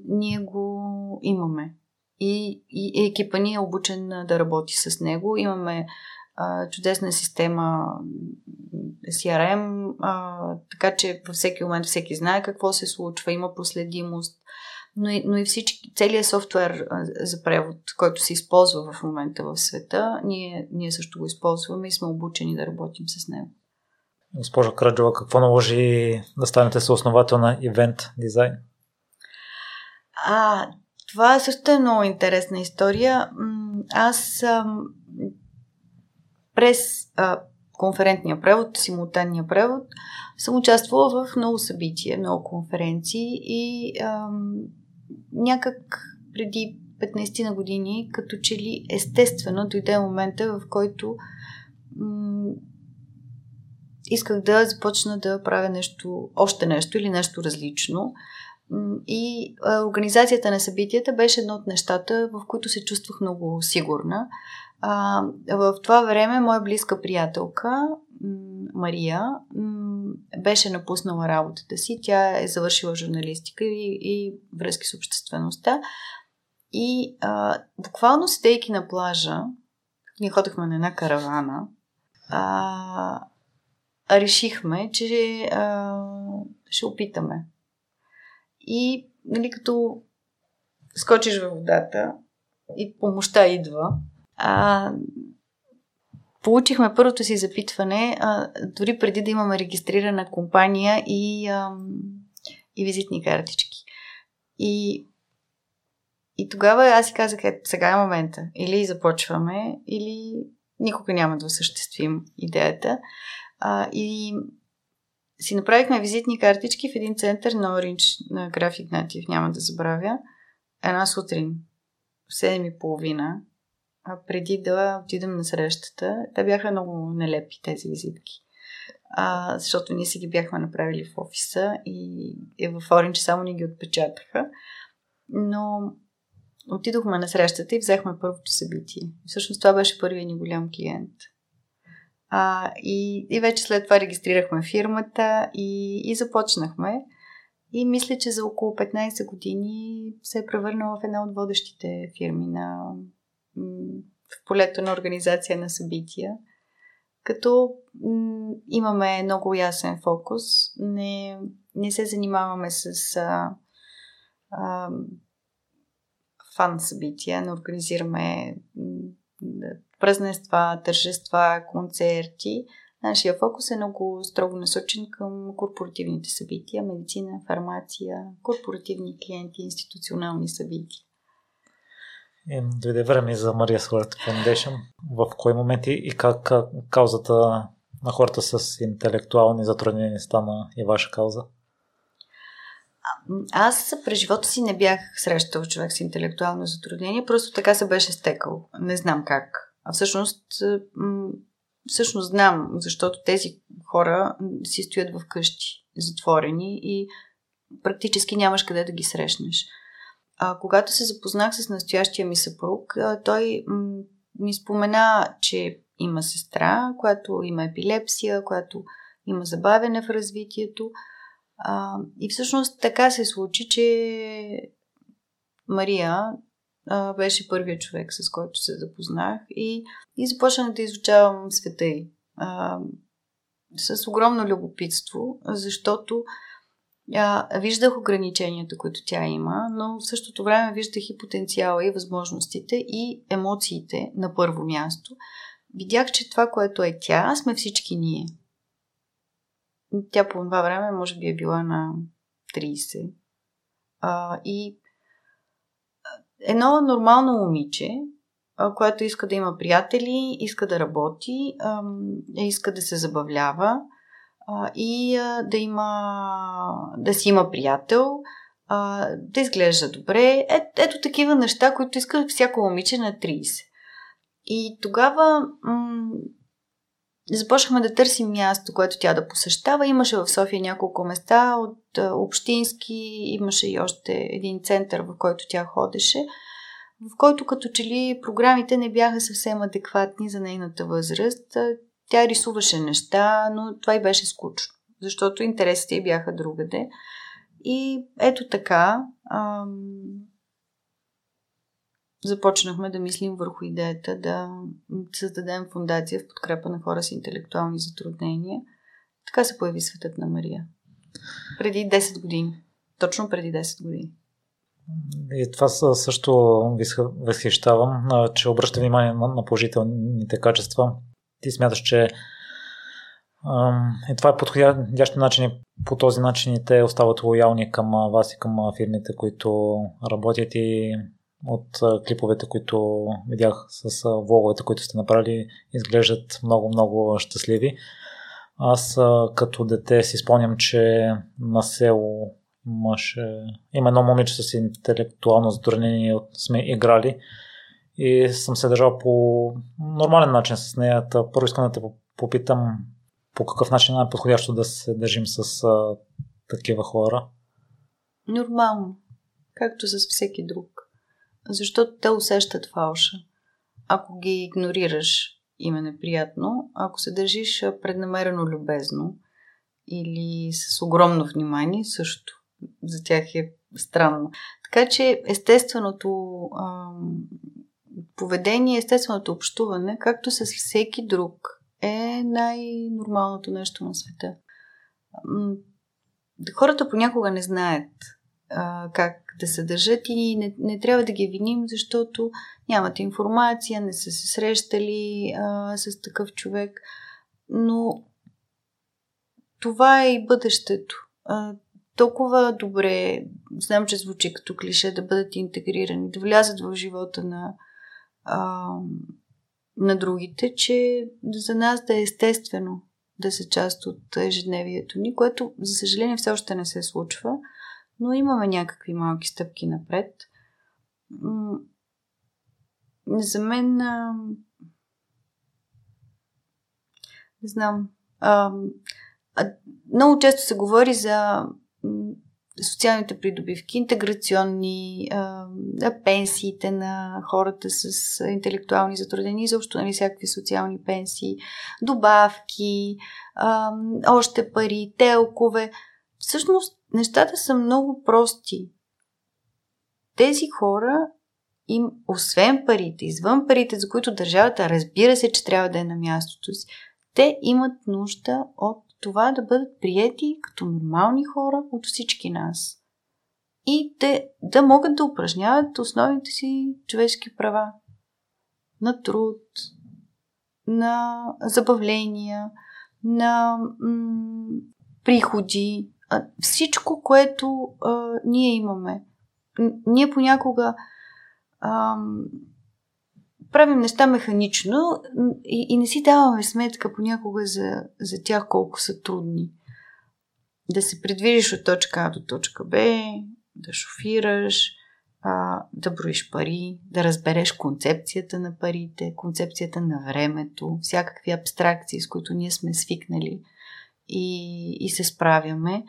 ние го имаме. И, и екипа ни е обучен да работи с него. Имаме а, чудесна система CRM, а, така че във всеки момент всеки знае какво се случва, има проследимост, но и, но и всички, целият софтуер за превод, който се използва в момента в света, ние, ние също го използваме и сме обучени да работим с него. Госпожа Краджова, какво наложи да станете съосновател на Event Design? А, това също е много интересна история. Аз през а, конферентния превод, симултанния превод, съм участвала в много събития, много конференции и ам, някак преди 15 на години, като че ли естествено дойде момента, в който м- исках да започна да правя нещо, още нещо или нещо различно. И организацията на събитията беше едно от нещата, в които се чувствах много сигурна. А, в това време моя близка приятелка, Мария, беше напуснала работата си. Тя е завършила журналистика и, и връзки с обществеността. И а, буквално седейки на плажа, ние ходихме на една каравана, а, решихме, че а, ще опитаме. И, нали, като скочиш във водата и помощта идва, а, получихме първото си запитване, а, дори преди да имаме регистрирана компания и, а, и визитни картички. И, и тогава аз си казах, е, сега е момента. Или започваме, или никога няма да осъществим идеята. А, и си направихме визитни картички в един център на Оринч, на Граф Игнатиев, няма да забравя. Една сутрин, в 7.30, преди да отидем на срещата. Те бяха много нелепи тези визитки. А, защото ние си ги бяхме направили в офиса и, и в Оринч само ни ги отпечатаха. Но отидохме на срещата и взехме първото събитие. Всъщност това беше първият ни голям клиент. А, и, и вече след това регистрирахме фирмата и, и започнахме. И мисля, че за около 15 години се е превърнала в една от водещите фирми на, в полето на организация на събития. Като имаме много ясен фокус, не, не се занимаваме с а, а, фан събития, не организираме празненства, тържества, концерти. Нашия фокус е много строго насочен към корпоративните събития, медицина, фармация, корпоративни клиенти, институционални събития. И дойде време за Мария Суарт Foundation. В кои моменти и как каузата на хората с интелектуални затруднения стана и ваша кауза? Аз през живота си не бях срещал човек с интелектуално затруднение, просто така се беше стекал. Не знам как. А всъщност, всъщност знам, защото тези хора си стоят в къщи, затворени и практически нямаш къде да ги срещнеш. А, когато се запознах с настоящия ми съпруг, той ми спомена, че има сестра, която има епилепсия, която има забавяне в развитието. А, и всъщност така се случи, че Мария а, беше първият човек, с който се запознах и, и започнах да изучавам света й. А, с огромно любопитство, защото а, виждах ограниченията, които тя има, но в същото време виждах и потенциала, и възможностите, и емоциите на първо място. Видях, че това, което е тя, сме всички ние. Тя по това време може би е била на 30. А, и едно нормално момиче, което иска да има приятели, иска да работи, иска да се забавлява и да има да си има приятел, да изглежда добре. Е, ето такива неща, които иска всяко момиче на 30. И тогава м- започнахме да търсим място, което тя да посещава. Имаше в София няколко места от общински, имаше и още един център, в който тя ходеше, в който като че ли програмите не бяха съвсем адекватни за нейната възраст. Тя рисуваше неща, но това и беше скучно, защото интересите й бяха другаде. И ето така ам, започнахме да мислим върху идеята да създадем фундация в подкрепа на хора с интелектуални затруднения. Така се появи Светът на Мария. Преди 10 години. Точно преди 10 години. И това също възхищавам, че обръща внимание на положителните качества. Ти смяташ, че и това е подходящ начин по този начин и те остават лоялни към вас и към фирмите, които работят и от клиповете, които видях с влоговете, които сте направили, изглеждат много-много щастливи. Аз като дете си спомням, че на село имаше... Има едно момиче с интелектуално затруднение, сме играли и съм се държал по нормален начин с нея. Първо искам да те попитам по какъв начин е подходящо да се държим с а, такива хора. Нормално. Както с всеки друг защото те усещат фалша. Ако ги игнорираш, им е неприятно. Ако се държиш преднамерено любезно или с огромно внимание, също за тях е странно. Така че естественото а, поведение, естественото общуване, както с всеки друг, е най-нормалното нещо на света. Хората понякога не знаят как да се държат и не, не трябва да ги виним, защото нямат информация, не са се срещали а, с такъв човек. Но това е и бъдещето. А, толкова добре, знам, че звучи като клише, да бъдат интегрирани, да влязат в живота на, а, на другите, че за нас да е естествено да са част от ежедневието ни, което, за съжаление, все още не се случва но имаме някакви малки стъпки напред. За мен. Не знам. А, а, много често се говори за социалните придобивки, интеграционни, а, пенсиите на хората с интелектуални затруднения, изобщо нали, всякакви социални пенсии, добавки, а, още пари, телкове. Всъщност нещата са много прости. Тези хора им, освен парите, извън парите, за които държавата разбира се, че трябва да е на мястото си, те имат нужда от това да бъдат приети като нормални хора от всички нас. И те да могат да упражняват основните си човешки права. На труд, на забавления, на м- приходи, всичко, което а, ние имаме. Ние понякога а, правим неща механично и, и не си даваме сметка понякога за, за тях колко са трудни. да се придвижиш от точка А до точка Б, да шофираш, а, да броиш пари, да разбереш концепцията на парите, концепцията на времето, всякакви абстракции, с които ние сме свикнали и, и се справяме.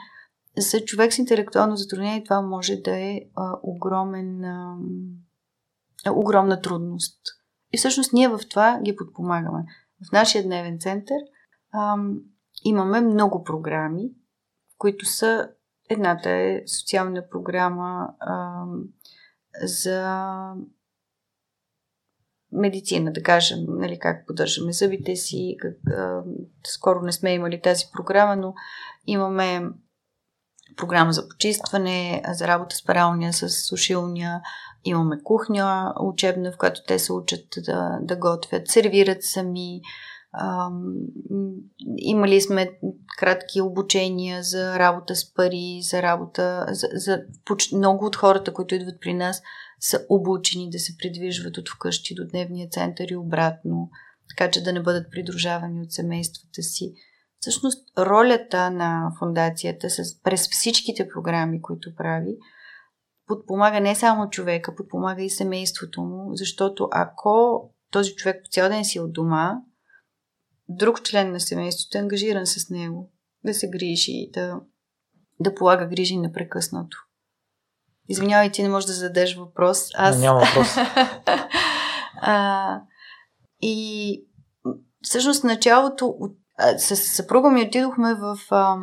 За човек с интелектуално затруднение това може да е а, огромен, а, огромна трудност. И всъщност ние в това ги подпомагаме. В нашия дневен център а, имаме много програми, които са едната е социална програма а, за медицина, да кажем, нали, как поддържаме зъбите си. Как, а, скоро не сме имали тази програма, но имаме програма за почистване, за работа с паралния, с сушилния. Имаме кухня учебна, в която те се учат да, да готвят, сервират сами. А, имали сме кратки обучения за работа с пари, за работа. За, за, много от хората, които идват при нас, са обучени да се придвижват от вкъщи до дневния център и обратно, така че да не бъдат придружавани от семействата си. Всъщност, ролята на фундацията с, през всичките програми, които прави, подпомага не само човека, подпомага и семейството му, защото ако този човек по цял ден си от дома, друг член на семейството е ангажиран с него да се грижи, да, да полага грижи непрекъснато. Извинявай, ти не можеш да зададеш въпрос. Аз... няма въпрос. а, и всъщност началото от с съпруга ми отидохме в а,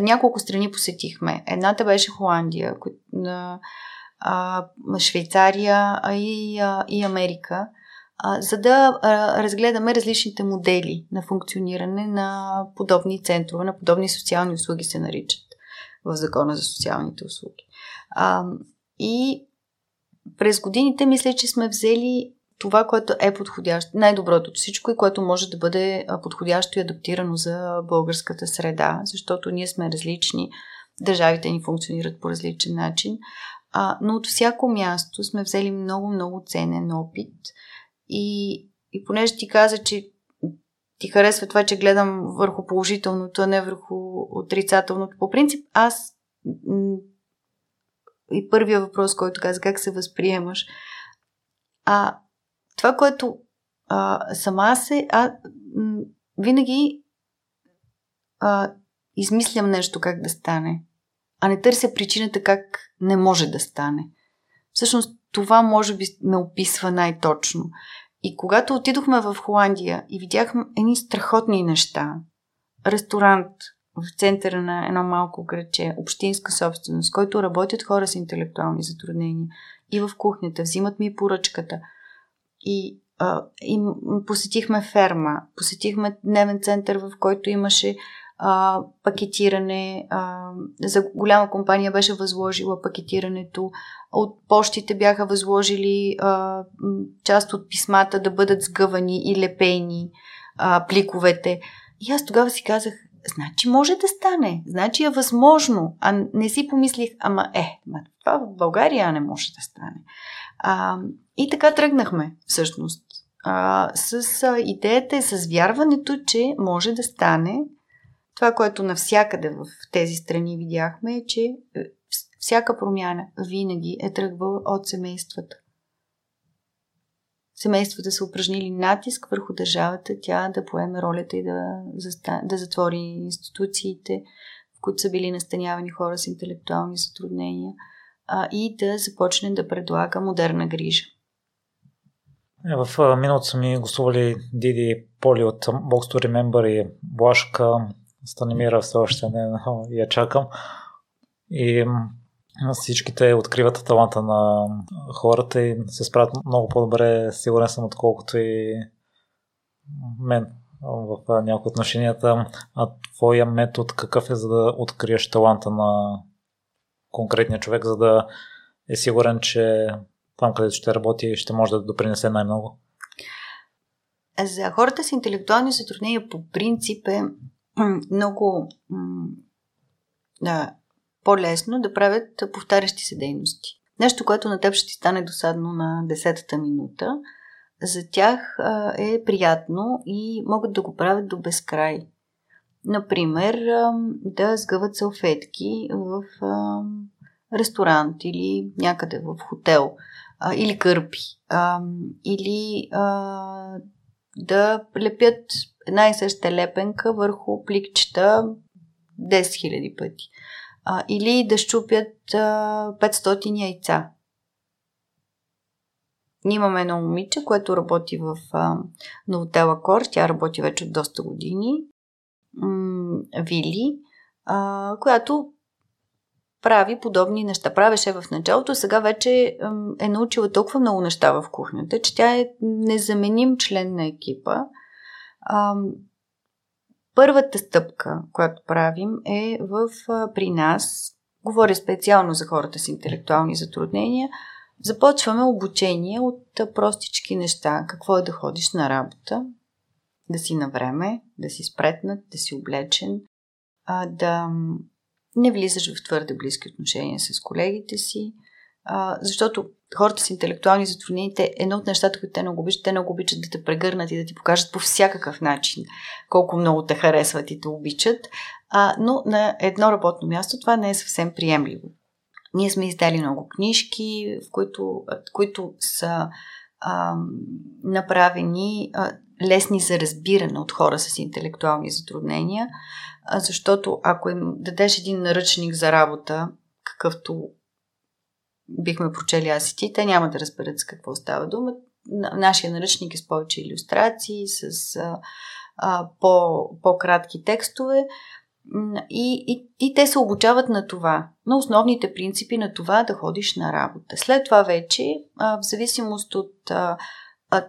няколко страни посетихме. Едната беше Холандия, а, Швейцария а и, а, и Америка, а, за да а, разгледаме различните модели на функциониране на подобни центрове, на подобни социални услуги се наричат в Закона за социалните услуги. А, и през годините мисля, че сме взели това, което е подходящо, най-доброто от всичко и което може да бъде подходящо и адаптирано за българската среда, защото ние сме различни, държавите ни функционират по различен начин, а, но от всяко място сме взели много-много ценен опит и, и понеже ти каза, че ти харесва това, че гледам върху положителното, а не върху отрицателното. По принцип, аз и първия въпрос, който каза, как се възприемаш, а това, което а, сама се, а, винаги а, измислям нещо как да стане, а не търся причината как не може да стане. Всъщност това може би ме описва най-точно. И когато отидохме в Холандия и видяхме едни страхотни неща, ресторант в центъра на едно малко градче, общинска собственост, който работят хора с интелектуални затруднения и в кухнята, взимат ми поръчката – и, а, и посетихме ферма, посетихме дневен център, в който имаше а, пакетиране. А, за голяма компания беше възложила пакетирането. От почтите бяха възложили а, част от писмата да бъдат сгъвани и лепени а, пликовете. И аз тогава си казах, значи може да стане, значи е възможно. А не си помислих, ама е, това в България не може да стане. А, и така тръгнахме, всъщност. А, с а, идеята и с вярването, че може да стане това, което навсякъде в тези страни видяхме, е, че е, всяка промяна винаги е тръгвала от семействата. Семействата са упражнили натиск върху държавата, тя да поеме ролята и да, да затвори институциите, в които са били настанявани хора с интелектуални затруднения а, и да започне да предлага модерна грижа. Е, в миналото са ми гостували Диди Поли от Box to Remember и Блашка. Станимира все още не я чакам. И всичките откриват таланта на хората и се справят много по-добре, сигурен съм, отколкото и мен в някои отношенията. А твоя метод какъв е за да откриеш таланта на конкретния човек, за да е сигурен, че там, където ще работи, ще може да допринесе най-много? За хората с интелектуални затруднения по принцип е много да, по-лесно да правят повтарящи се дейности. Нещо, което на теб ще ти стане досадно на десетата минута, за тях е приятно и могат да го правят до безкрай. Например, да сгъват салфетки в ресторант или някъде в хотел или кърпи. Или да лепят една и съща лепенка върху пликчета 10 000 пъти. Или да щупят 500 яйца. Имаме едно момиче, което работи в Новотела Кор. Тя работи вече от доста години. Вили, а, която прави подобни неща. Правеше в началото, сега вече е научила толкова много неща в кухнята, че тя е незаменим член на екипа. А, първата стъпка, която правим е в, при нас, говоря специално за хората с интелектуални затруднения, започваме обучение от простички неща. Какво е да ходиш на работа, да си на време, да си спретнат, да си облечен, а, да не влизаш в твърде близки отношения с колегите си, а, защото хората с интелектуални затруднения, едно от нещата, които те много обичат, те много обичат да те прегърнат и да ти покажат по всякакъв начин колко много те харесват и те обичат, а, но на едно работно място това не е съвсем приемливо. Ние сме издали много книжки, в които, които са а, направени а, лесни за разбиране от хора с интелектуални затруднения, защото ако им дадеш един наръчник за работа, какъвто бихме прочели аз и ти, те няма да разберат с какво става дума. Нашия наръчник е с повече иллюстрации, с а, а, по, по-кратки текстове. И, и, и те се обучават на това, на основните принципи на това да ходиш на работа. След това вече, а, в зависимост от а,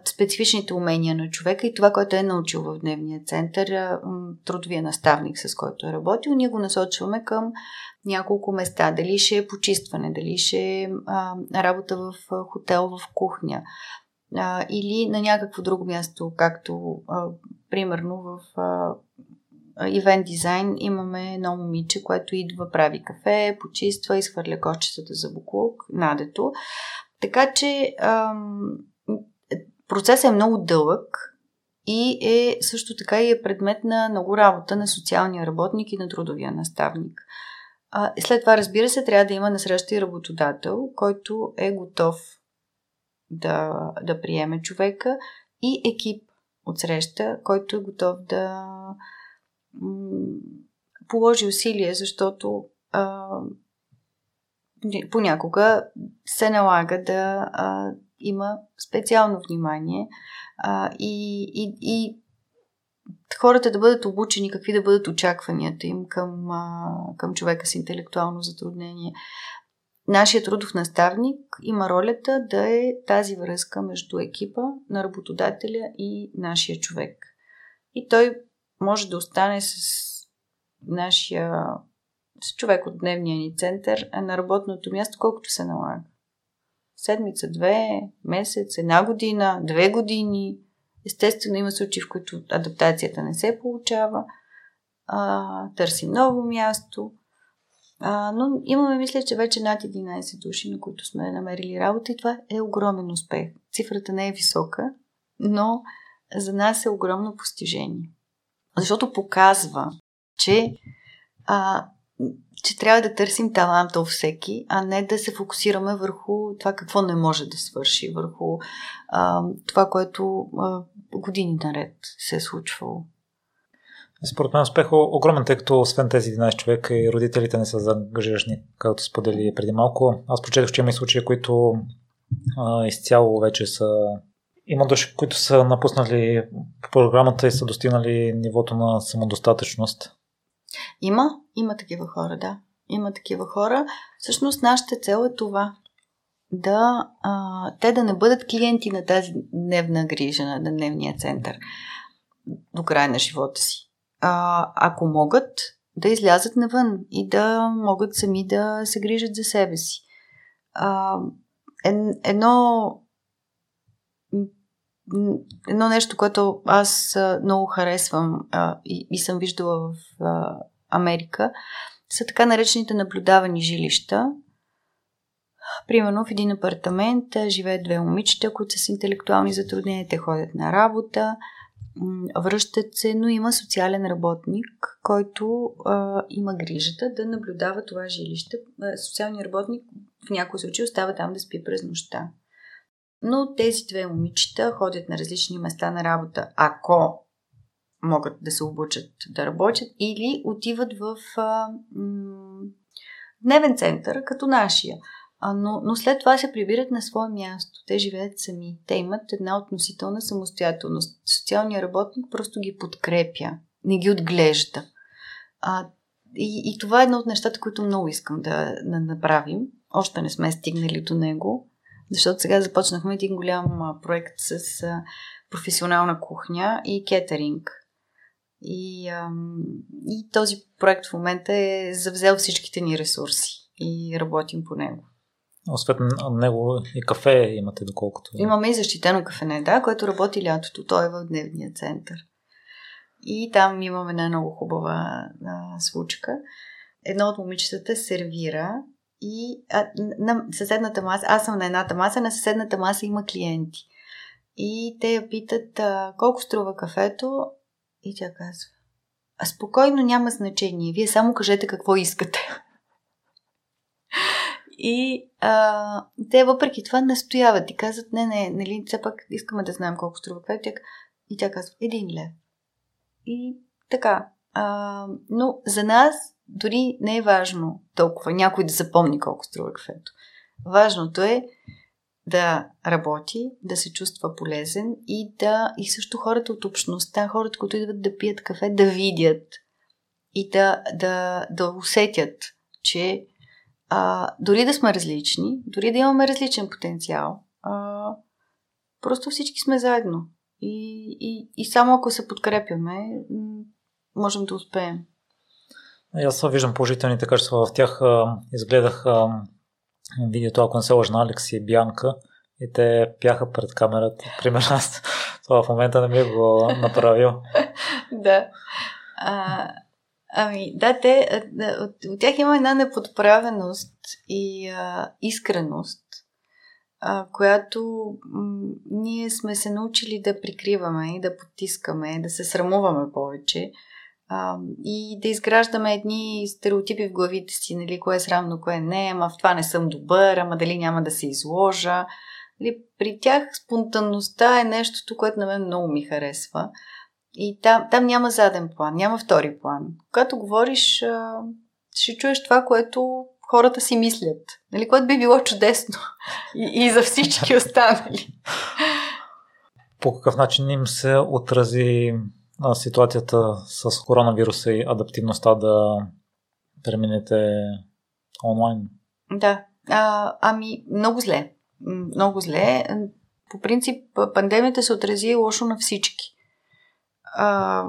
специфичните умения на човека и това, което е научил в дневния център, трудовия наставник, с който е работил, ние го насочваме към няколко места. Дали ще е почистване, дали ще е а, работа в хотел, в кухня а, или на някакво друго място, както а, примерно в а, ивент дизайн имаме едно момиче, което идва, прави кафе, почиства, изхвърля кочетата за буклук, надето. Така че ам, процесът е много дълъг и е също така и е предмет на много работа на социалния работник и на трудовия наставник. А, след това, разбира се, трябва да има насреща и работодател, който е готов да, да приеме човека и екип от среща, който е готов да положи усилие, защото а, понякога се налага да а, има специално внимание а, и, и, и хората да бъдат обучени какви да бъдат очакванията им към, а, към човека с интелектуално затруднение. Нашият трудов наставник има ролята да е тази връзка между екипа на работодателя и нашия човек. И той може да остане с нашия с човек от дневния ни център на работното място, колкото се налага седмица, две, месец, една година, две години. Естествено, има случаи, в които адаптацията не се получава. А, търсим ново място. А, но имаме, мисля, че вече над 11 души, на които сме намерили работа и това е огромен успех. Цифрата не е висока, но за нас е огромно постижение. Защото показва, че а, че трябва да търсим таланта у всеки, а не да се фокусираме върху това какво не може да свърши, върху а, това, което а, години наред се е случвало. Според мен успех е огромен, тъй като освен тези 11 човека и родителите не са заангажирани, както сподели преди малко. Аз прочетох, че има и случаи, които а, изцяло вече са има души, които са напуснали програмата и са достигнали нивото на самодостатъчност. Има, има такива хора, да. Има такива хора. Всъщност нашата цел е това. Да, а, те да не бъдат клиенти на тази дневна грижа, на дневния център до края на живота си. А, ако могат, да излязат навън и да могат сами да се грижат за себе си. А, едно едно нещо, което аз много харесвам а, и, и съм виждала в а, Америка, са така наречените наблюдавани жилища. Примерно в един апартамент живеят две момичета, които са с интелектуални затруднения, те ходят на работа връщат се, но има социален работник, който а, има грижата да наблюдава това жилище. Социалният работник в някои случаи остава там да спи през нощта. Но тези две момичета ходят на различни места на работа, ако могат да се обучат да работят, или отиват в а, м- дневен център, като нашия. А, но, но след това се прибират на свое място. Те живеят сами. Те имат една относителна самостоятелност. Социалният работник просто ги подкрепя, не ги отглежда. А, и, и това е едно от нещата, които много искам да, да направим. Още не сме стигнали до него, защото сега започнахме един голям проект с професионална кухня и кетеринг. И, ам, и този проект в момента е завзел всичките ни ресурси и работим по него. Освен него и кафе имате, доколкото. Имаме и защитено кафене, да, което работи лятото. Той е в дневния център. И там имаме една много хубава а, случка. Едно от момичетата сервира и а, на съседната маса, аз съм на едната маса, на съседната маса има клиенти. И те я питат а, колко струва кафето и тя казва, а спокойно няма значение, вие само кажете какво искате. И а, те въпреки това настояват и казват, не, не, нали, все пак искаме да знаем колко струва кафето. И тя казва, един лев. И така. А, но за нас дори не е важно толкова някой да запомни колко струва кафето. Важното е да работи, да се чувства полезен и да и също хората от общността, хората, които идват да пият кафе, да видят и да, да, да усетят, че а, дори да сме различни, дори да имаме различен потенциал, а, просто всички сме заедно. И, и, и само ако се подкрепяме, можем да успеем. Аз виждам положителните качества в тях. Изгледах видеото, ако не се лъжна, Алекс и Бянка и те пяха пред камерата. Примерно аз това в момента не ми го направил. да. А, ами, да, те, от, от тях има една неподправеност и а, искреност, а, която м- ние сме се научили да прикриваме и да потискаме, да се срамуваме повече а, и да изграждаме едни стереотипи в главите си, нали, кое е срамно, кое не, ама в това не съм добър, ама дали няма да се изложа. Нали, при тях спонтанността е нещото, което на мен много ми харесва. И там, там няма заден план, няма втори план. Когато говориш, а, ще чуеш това, което хората си мислят. Нали, което би било чудесно и, и за всички останали. По какъв начин им се отрази ситуацията с коронавируса и адаптивността да преминете онлайн? Да, а, ами много зле. Много зле. По принцип, пандемията се отрази лошо на всички. А,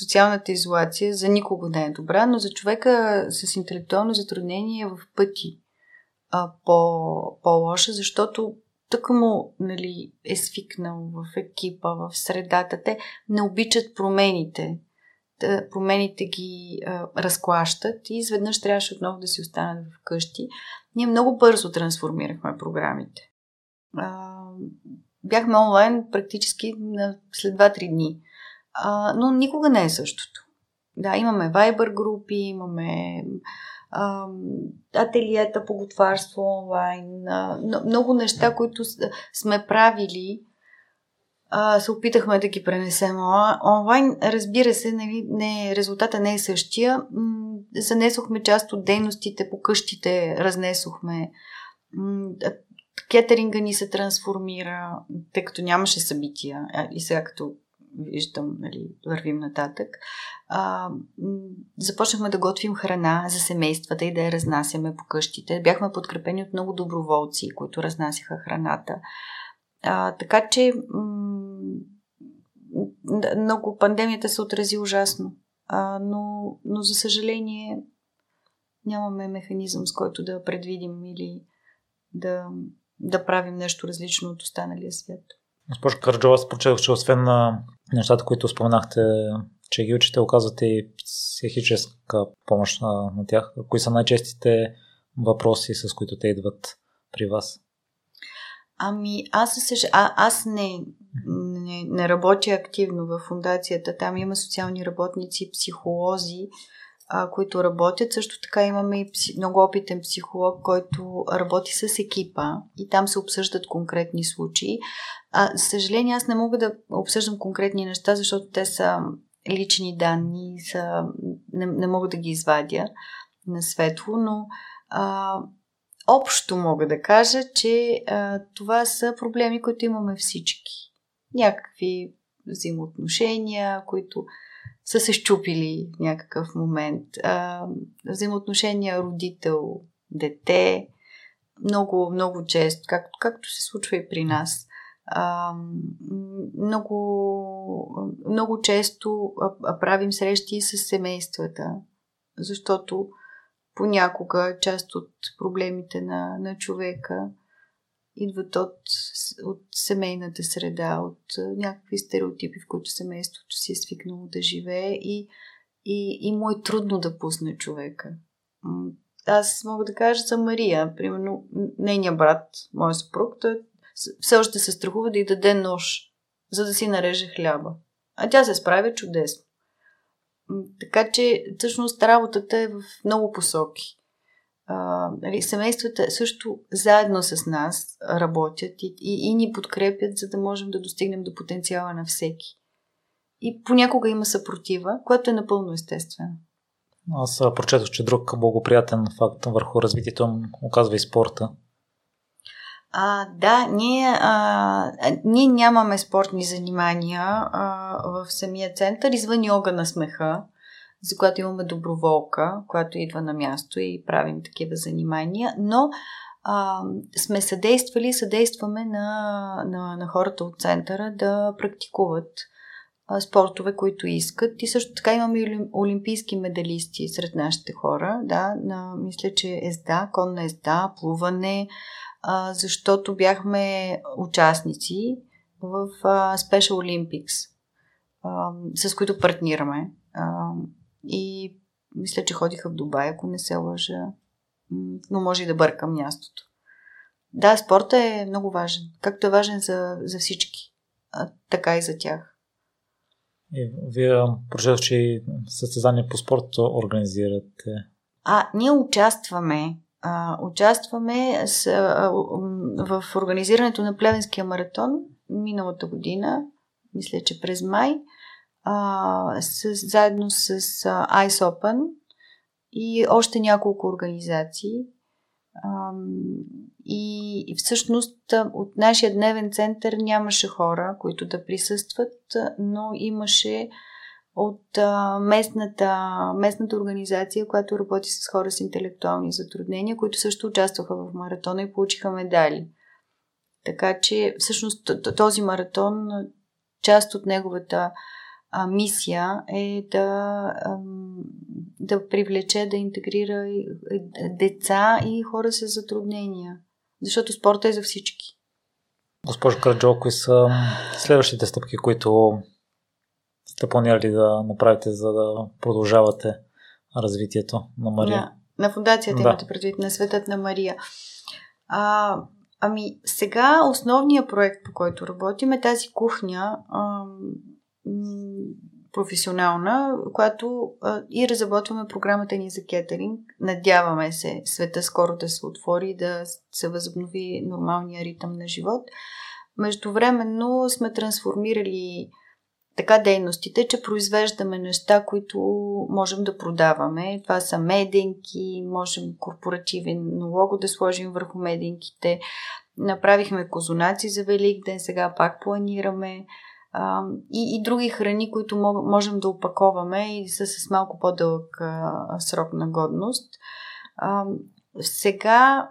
социалната изолация за никого не е добра, но за човека с интелектуално затруднение е в пъти а, по, по-лоша, защото тък му нали, е свикнал в екипа, в средата. Те не обичат промените. Промените ги а, разклащат и изведнъж трябваше отново да си останат вкъщи. Ние много бързо трансформирахме програмите. А, бяхме онлайн практически на, след 2-3 дни. А, но никога не е същото. Да, имаме Viber групи, имаме ателиета по готварство онлайн, много неща, които сме правили, се опитахме да ги пренесем онлайн. Разбира се, нали, не, резултата не е същия. Занесохме част от дейностите по къщите, разнесохме. Кетеринга ни се трансформира, тъй като нямаше събития. И сега като виждам, нали, вървим нататък. А, започнахме да готвим храна за семействата и да я разнасяме по къщите. Бяхме подкрепени от много доброволци, които разнасяха храната. А, така че м- много пандемията се отрази ужасно. А, но, но за съжаление нямаме механизъм, с който да предвидим или да, да правим нещо различно от останалия свят. Госпожо Карджова, аз прочетох, че освен на нещата, които споменахте, че ги учите, оказвате и психическа помощ на, на тях. Кои са най-честите въпроси, с които те идват при вас? Ами, аз, съж... а, аз не, не, не работя активно в фундацията. Там има социални работници, психолози, а, които работят. Също така имаме и пси, много опитен психолог, който работи с екипа и там се обсъждат конкретни случаи. А, съжаление, аз не мога да обсъждам конкретни неща, защото те са лични данни, са, не, не мога да ги извадя на светло, но а, общо мога да кажа, че а, това са проблеми, които имаме всички. Някакви взаимоотношения, които са се щупили в някакъв момент. А, взаимоотношения родител-дете, много, много често, както, както се случва и при нас. А, много, много често правим срещи с семействата, защото понякога част от проблемите на, на човека идват от, от семейната среда, от някакви стереотипи, в които семейството си е свикнало да живее и, и, и му е трудно да пусне човека. Аз мога да кажа за Мария, примерно нейният брат, мой съпруг, той все още се страхува да й даде нож, за да си нареже хляба. А тя се справя чудесно. Така че, всъщност, работата е в много посоки. А, нали, семействата също заедно с нас работят и, и, и ни подкрепят, за да можем да достигнем до потенциала на всеки. И понякога има съпротива, което е напълно естествено. Аз прочетох, че друг благоприятен факт върху развитието оказва и спорта. А, да, ние, а, ние нямаме спортни занимания а, в самия център, извън йога на смеха, за която имаме доброволка, която идва на място и правим такива занимания, но а, сме съдействали, съдействаме на, на, на хората от центъра да практикуват а, спортове, които искат. И също така имаме олимпийски медалисти сред нашите хора. Да, на, мисля, че езда, конна езда, плуване, а, защото бяхме участници в а, Special Olympics, а, с които партнираме. И мисля, че ходиха в Дубай, ако не се лъжа. Но може и да бъркам мястото. Да, спорта е много важен. Както е важен за, за всички, а, така и за тях. И вие прочетох, че състезания по спорт организирате. А, ние участваме а, участваме с, а, в организирането на Плевенския маратон миналата година, мисля, че през май, а, с, заедно с а, Ice Open и още няколко организации. А, и, и всъщност от нашия дневен център нямаше хора, които да присъстват, но имаше от а, местната, местната организация, която работи с хора с интелектуални затруднения, които също участваха в маратона и получиха медали. Така че всъщност този маратон, част от неговата а, мисия е да, а, да привлече, да интегрира деца и хора с затруднения. Защото спорта е за всички. Госпожо Карджо, кои са следващите стъпки, които сте планирали да направите, за да продължавате развитието на Мария? На, на фундацията да. имате предвид, на светът на Мария. А, ами, сега основният проект, по който работим е тази кухня професионална, която а, и разработваме програмата ни за кетеринг. Надяваме се света скоро да се отвори, да се възобнови нормалния ритъм на живот. Междувременно сме трансформирали така дейностите, че произвеждаме неща, които можем да продаваме. Това са меденки, можем корпоративен лого да сложим върху меденките. Направихме козунаци за Велик ден, сега пак планираме. И, и други храни, които можем да опаковаме и са с малко по-дълъг срок на годност. Сега,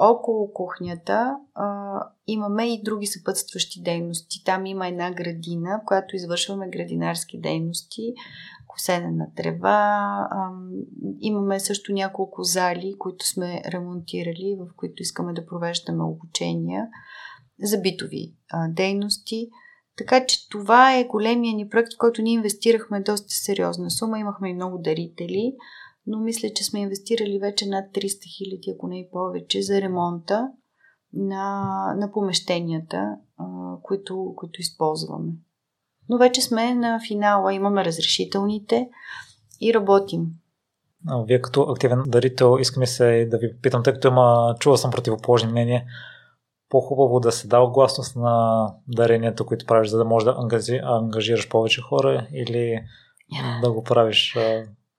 около кухнята, а, имаме и други съпътстващи дейности. Там има една градина, в която извършваме градинарски дейности, косене на трева. А, имаме също няколко зали, които сме ремонтирали, в които искаме да провеждаме обучения за битови а, дейности. Така че това е големия ни проект, в който ние инвестирахме доста сериозна сума. Имахме и много дарители но мисля, че сме инвестирали вече над 300 хиляди, ако не и повече, за ремонта на, на помещенията, а, които, които използваме. Но вече сме на финала, имаме разрешителните и работим. Вие като активен дарител, искам се да ви питам, тъй като има, чува съм противоположни мнения, по-хубаво да се дава гласност на даренията, които правиш, за да можеш да ангажи, ангажираш повече хора или да го правиш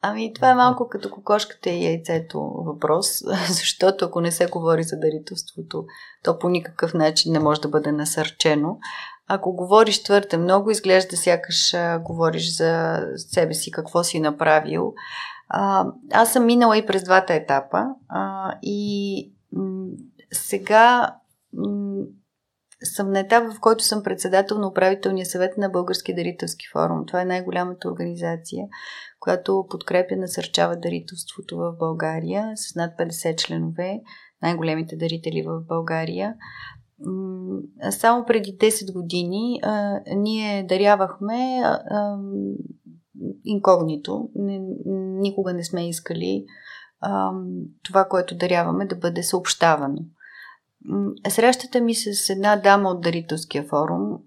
Ами, това е малко като кокошката и яйцето въпрос, защото ако не се говори за дарителството, то по никакъв начин не може да бъде насърчено. Ако говориш твърде много, изглежда сякаш а, говориш за себе си, какво си направил. А, аз съм минала и през двата етапа а, и м- сега съм на етап, в който съм председател на управителния съвет на Български дарителски форум. Това е най-голямата организация, която подкрепя, насърчава дарителството в България с над 50 членове, най-големите дарители в България. Само преди 10 години а, ние дарявахме а, а, инкогнито. Никога не сме искали а, това, което даряваме, да бъде съобщавано. Срещата ми с една дама от Дарителския форум,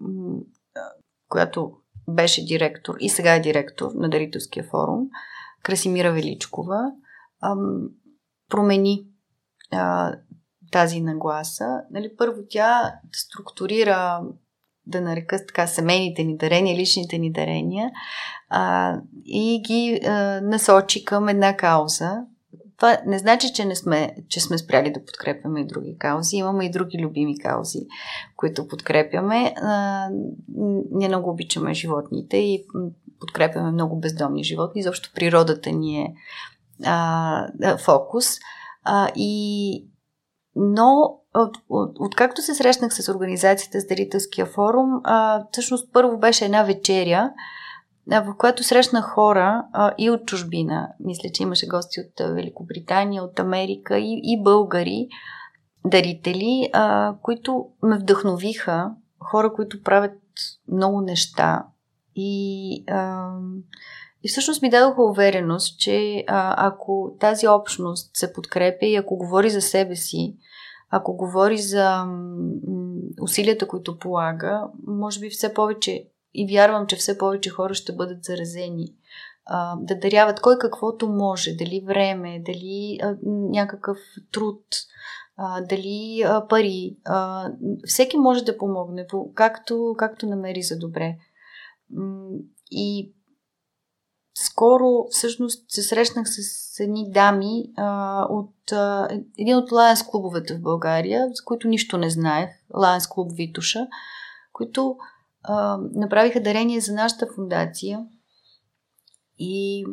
която беше директор и сега е директор на Дарителския форум, Красимира Величкова, промени тази нагласа. Нали, първо тя структурира да нарека така семейните ни дарения, личните ни дарения а, и ги а, насочи към една кауза, това не значи, че, не сме, че сме спряли да подкрепяме и други каузи. Имаме и други любими каузи, които подкрепяме. А, ние много обичаме животните и подкрепяме много бездомни животни. Защо природата ни е а, фокус. А, и, но от, от, откакто се срещнах с организацията с Дарителския форум, а, всъщност първо беше една вечеря, в която срещнах хора а, и от чужбина. Мисля, че имаше гости от Великобритания, от Америка и, и българи, дарители, а, които ме вдъхновиха. Хора, които правят много неща. И, а, и всъщност ми дадоха увереност, че а, ако тази общност се подкрепя и ако говори за себе си, ако говори за м- усилията, които полага, може би все повече и вярвам, че все повече хора ще бъдат заразени. Да даряват кой каквото може, дали време, дали някакъв труд, дали пари. Всеки може да помогне, както, както намери за добре. И скоро всъщност се срещнах с едни дами а, от а, един от лайенс клубовете в България, за които нищо не знаех, лайенс клуб Витуша, които направиха дарение за нашата фундация и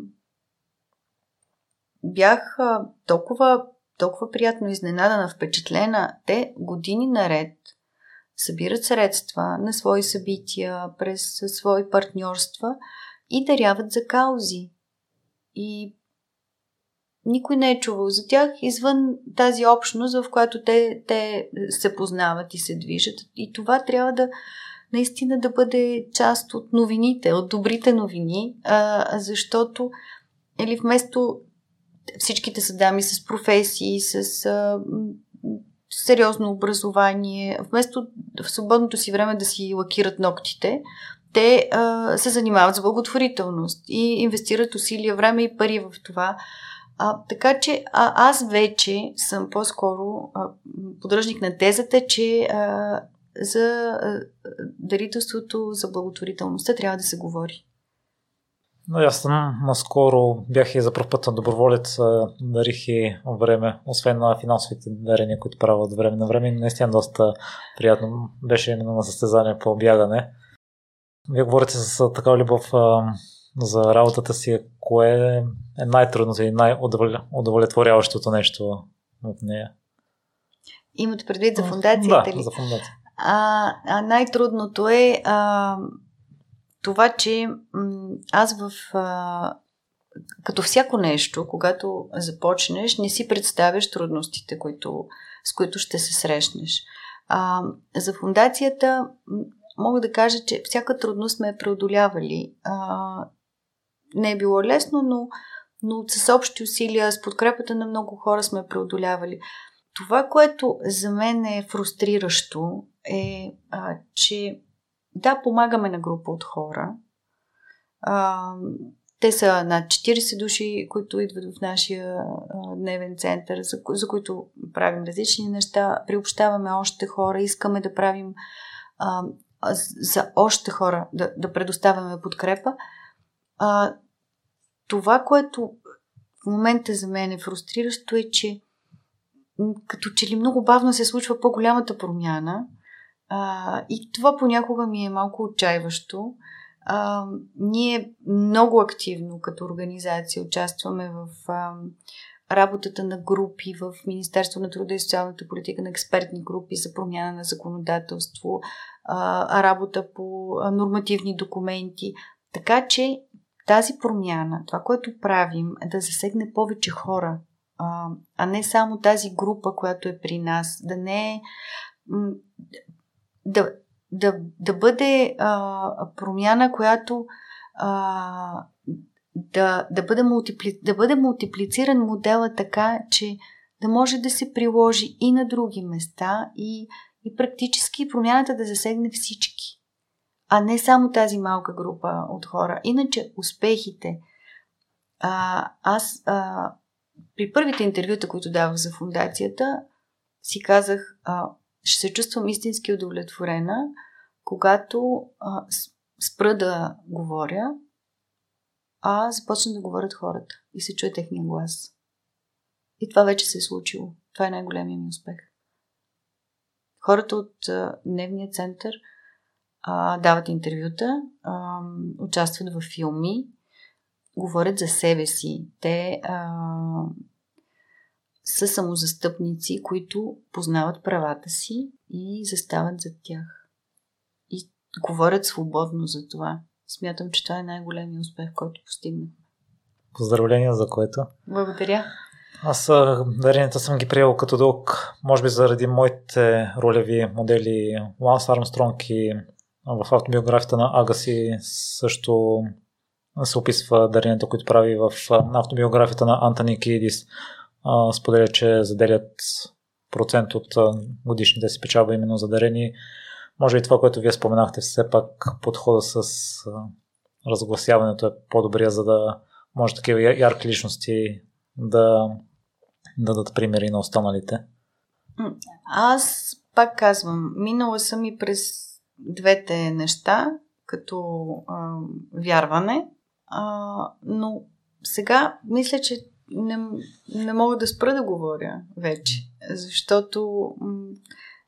бях толкова, толкова приятно изненадана, впечатлена. Те години наред събират средства на свои събития, през свои партньорства и даряват за каузи. И никой не е чувал за тях извън тази общност, в която те, те се познават и се движат. И това трябва да, наистина да бъде част от новините, от добрите новини, а, защото или вместо всичките са дами с професии, с а, сериозно образование, вместо в свободното си време да си лакират ногтите, те а, се занимават с благотворителност и инвестират усилия, време и пари в това. А, така че а, аз вече съм по-скоро а, подръжник на тезата, че а, за дарителството, за благотворителността трябва да се говори. Но аз съм наскоро бях и за първ път на доброволец, дарих и време, освен на финансовите дарения, които правя от време на време. Наистина доста приятно беше именно на състезание по бягане. Вие говорите с такава любов за работата си, кое е най-трудното и най-удовлетворяващото нещо от нея? Имате предвид за фундацията да, ли? за фундация. А, а най-трудното е а, това, че аз в. А, като всяко нещо, когато започнеш, не си представяш трудностите, които, с които ще се срещнеш. А, за фундацията мога да кажа, че всяка трудност сме преодолявали. А, не е било лесно, но, но с общи усилия, с подкрепата на много хора сме преодолявали. Това, което за мен е фрустриращо, е, а, че да, помагаме на група от хора. А, те са над 40 души, които идват в нашия а, дневен център, за, за които правим различни неща. Приобщаваме още хора, искаме да правим а, за още хора, да, да предоставяме подкрепа. А, това, което в момента за мен е фрустриращо е, че като че ли много бавно се случва по-голямата промяна а, и това понякога ми е малко отчаиващо. А, ние много активно като организация участваме в а, работата на групи в Министерство на труда и социалната политика, на експертни групи за промяна на законодателство, а, работа по нормативни документи. Така че тази промяна, това, което правим, е да засегне повече хора, а, не само тази група, която е при нас. Да не е. Да, да, да бъде а, промяна, която а, да, да, бъде мултипли, да бъде мултиплициран модела така, че да може да се приложи и на други места и, и практически промяната да засегне всички а не само тази малка група от хора. Иначе успехите. А, аз а, при първите интервюта, които давах за фундацията, си казах, а, ще се чувствам истински удовлетворена, когато а, спра да говоря, а започна да говорят хората и се чуе техния глас. И това вече се е случило. Това е най-големият ми успех. Хората от а, дневния център – а, дават интервюта, а, участват в филми, говорят за себе си. Те а, са самозастъпници, които познават правата си и застават зад тях. И говорят свободно за това. Смятам, че това е най-големият успех, който постигнах. Поздравления за което. Благодаря. Аз даренията съм ги приел като дълг, може би заради моите ролеви модели Ланс Армстронг и в автобиографията на Агаси също се описва даренията, които прави в автобиографията на Антони Кидис. Споделя, че заделят процент от годишните си печалба именно за дарени. Може и това, което вие споменахте, все пак подхода с разгласяването е по-добрия, за да може такива ярки личности да, да дадат примери на останалите. Аз пак казвам, минала съм и през двете неща като а, вярване, а, но сега мисля, че не, не мога да спра да говоря вече, защото м-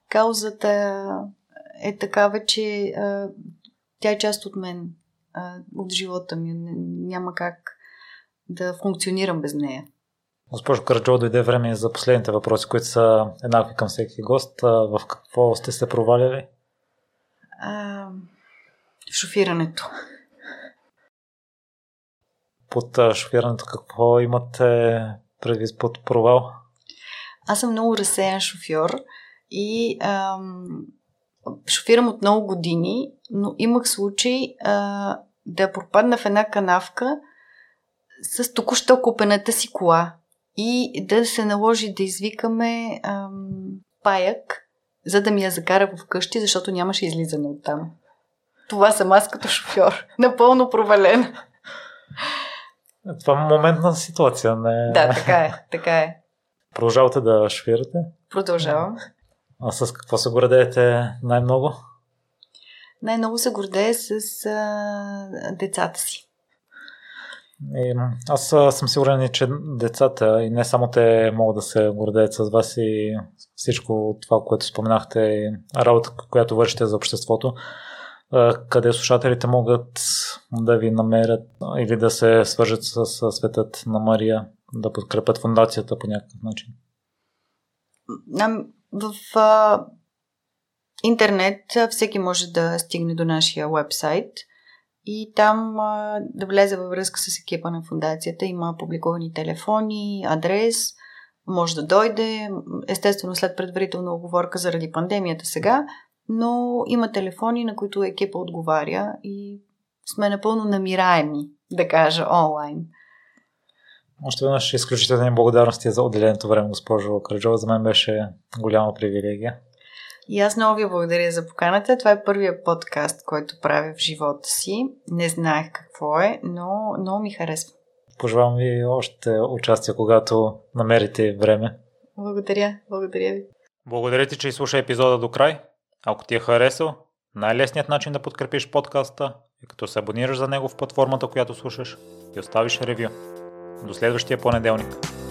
каузата е такава, че а, тя е част от мен, а, от живота ми. Няма как да функционирам без нея. Госпожо Карджо, дойде време за последните въпроси, които са еднакви към всеки гост. В какво сте се проваляли? а, шофирането. Под шофирането какво имате предвид под провал? Аз съм много разсеян шофьор и ам, шофирам от много години, но имах случай а, да пропадна в една канавка с току-що купената си кола и да се наложи да извикаме ам, паяк, за да ми я закара в къщи, защото нямаше излизане от там. Това съм аз като шофьор. Напълно провален. Това е моментна ситуация. Не... Да, така е. Така е. Продължавате да шофирате? Продължавам. А с какво се гордеете най-много? Най-много се гордея с а, децата си. И, аз съм сигурен, че децата и не само те могат да се гордеят с вас и всичко това, което споменахте, и работа, която вършите за обществото, къде слушателите могат да ви намерят или да се свържат с светът на Мария, да подкрепят фундацията по някакъв начин? В а, интернет всеки може да стигне до нашия вебсайт – и там а, да влезе във връзка с екипа на фундацията. Има публикувани телефони, адрес, може да дойде, естествено след предварителна оговорка заради пандемията сега, но има телефони, на които екипа отговаря и сме напълно намираеми, да кажа, онлайн. Още веднъж изключителни благодарности за отделеното време, госпожо Карджова. За мен беше голяма привилегия. И аз много ви благодаря за поканата. Това е първият подкаст, който правя в живота си. Не знаех какво е, но много ми харесва. Пожелавам ви още участие, когато намерите време. Благодаря, благодаря ви. Благодаря ти, че изслуша епизода до край. Ако ти е харесал, най-лесният начин да подкрепиш подкаста е като се абонираш за него в платформата, която слушаш и оставиш ревю. До следващия понеделник.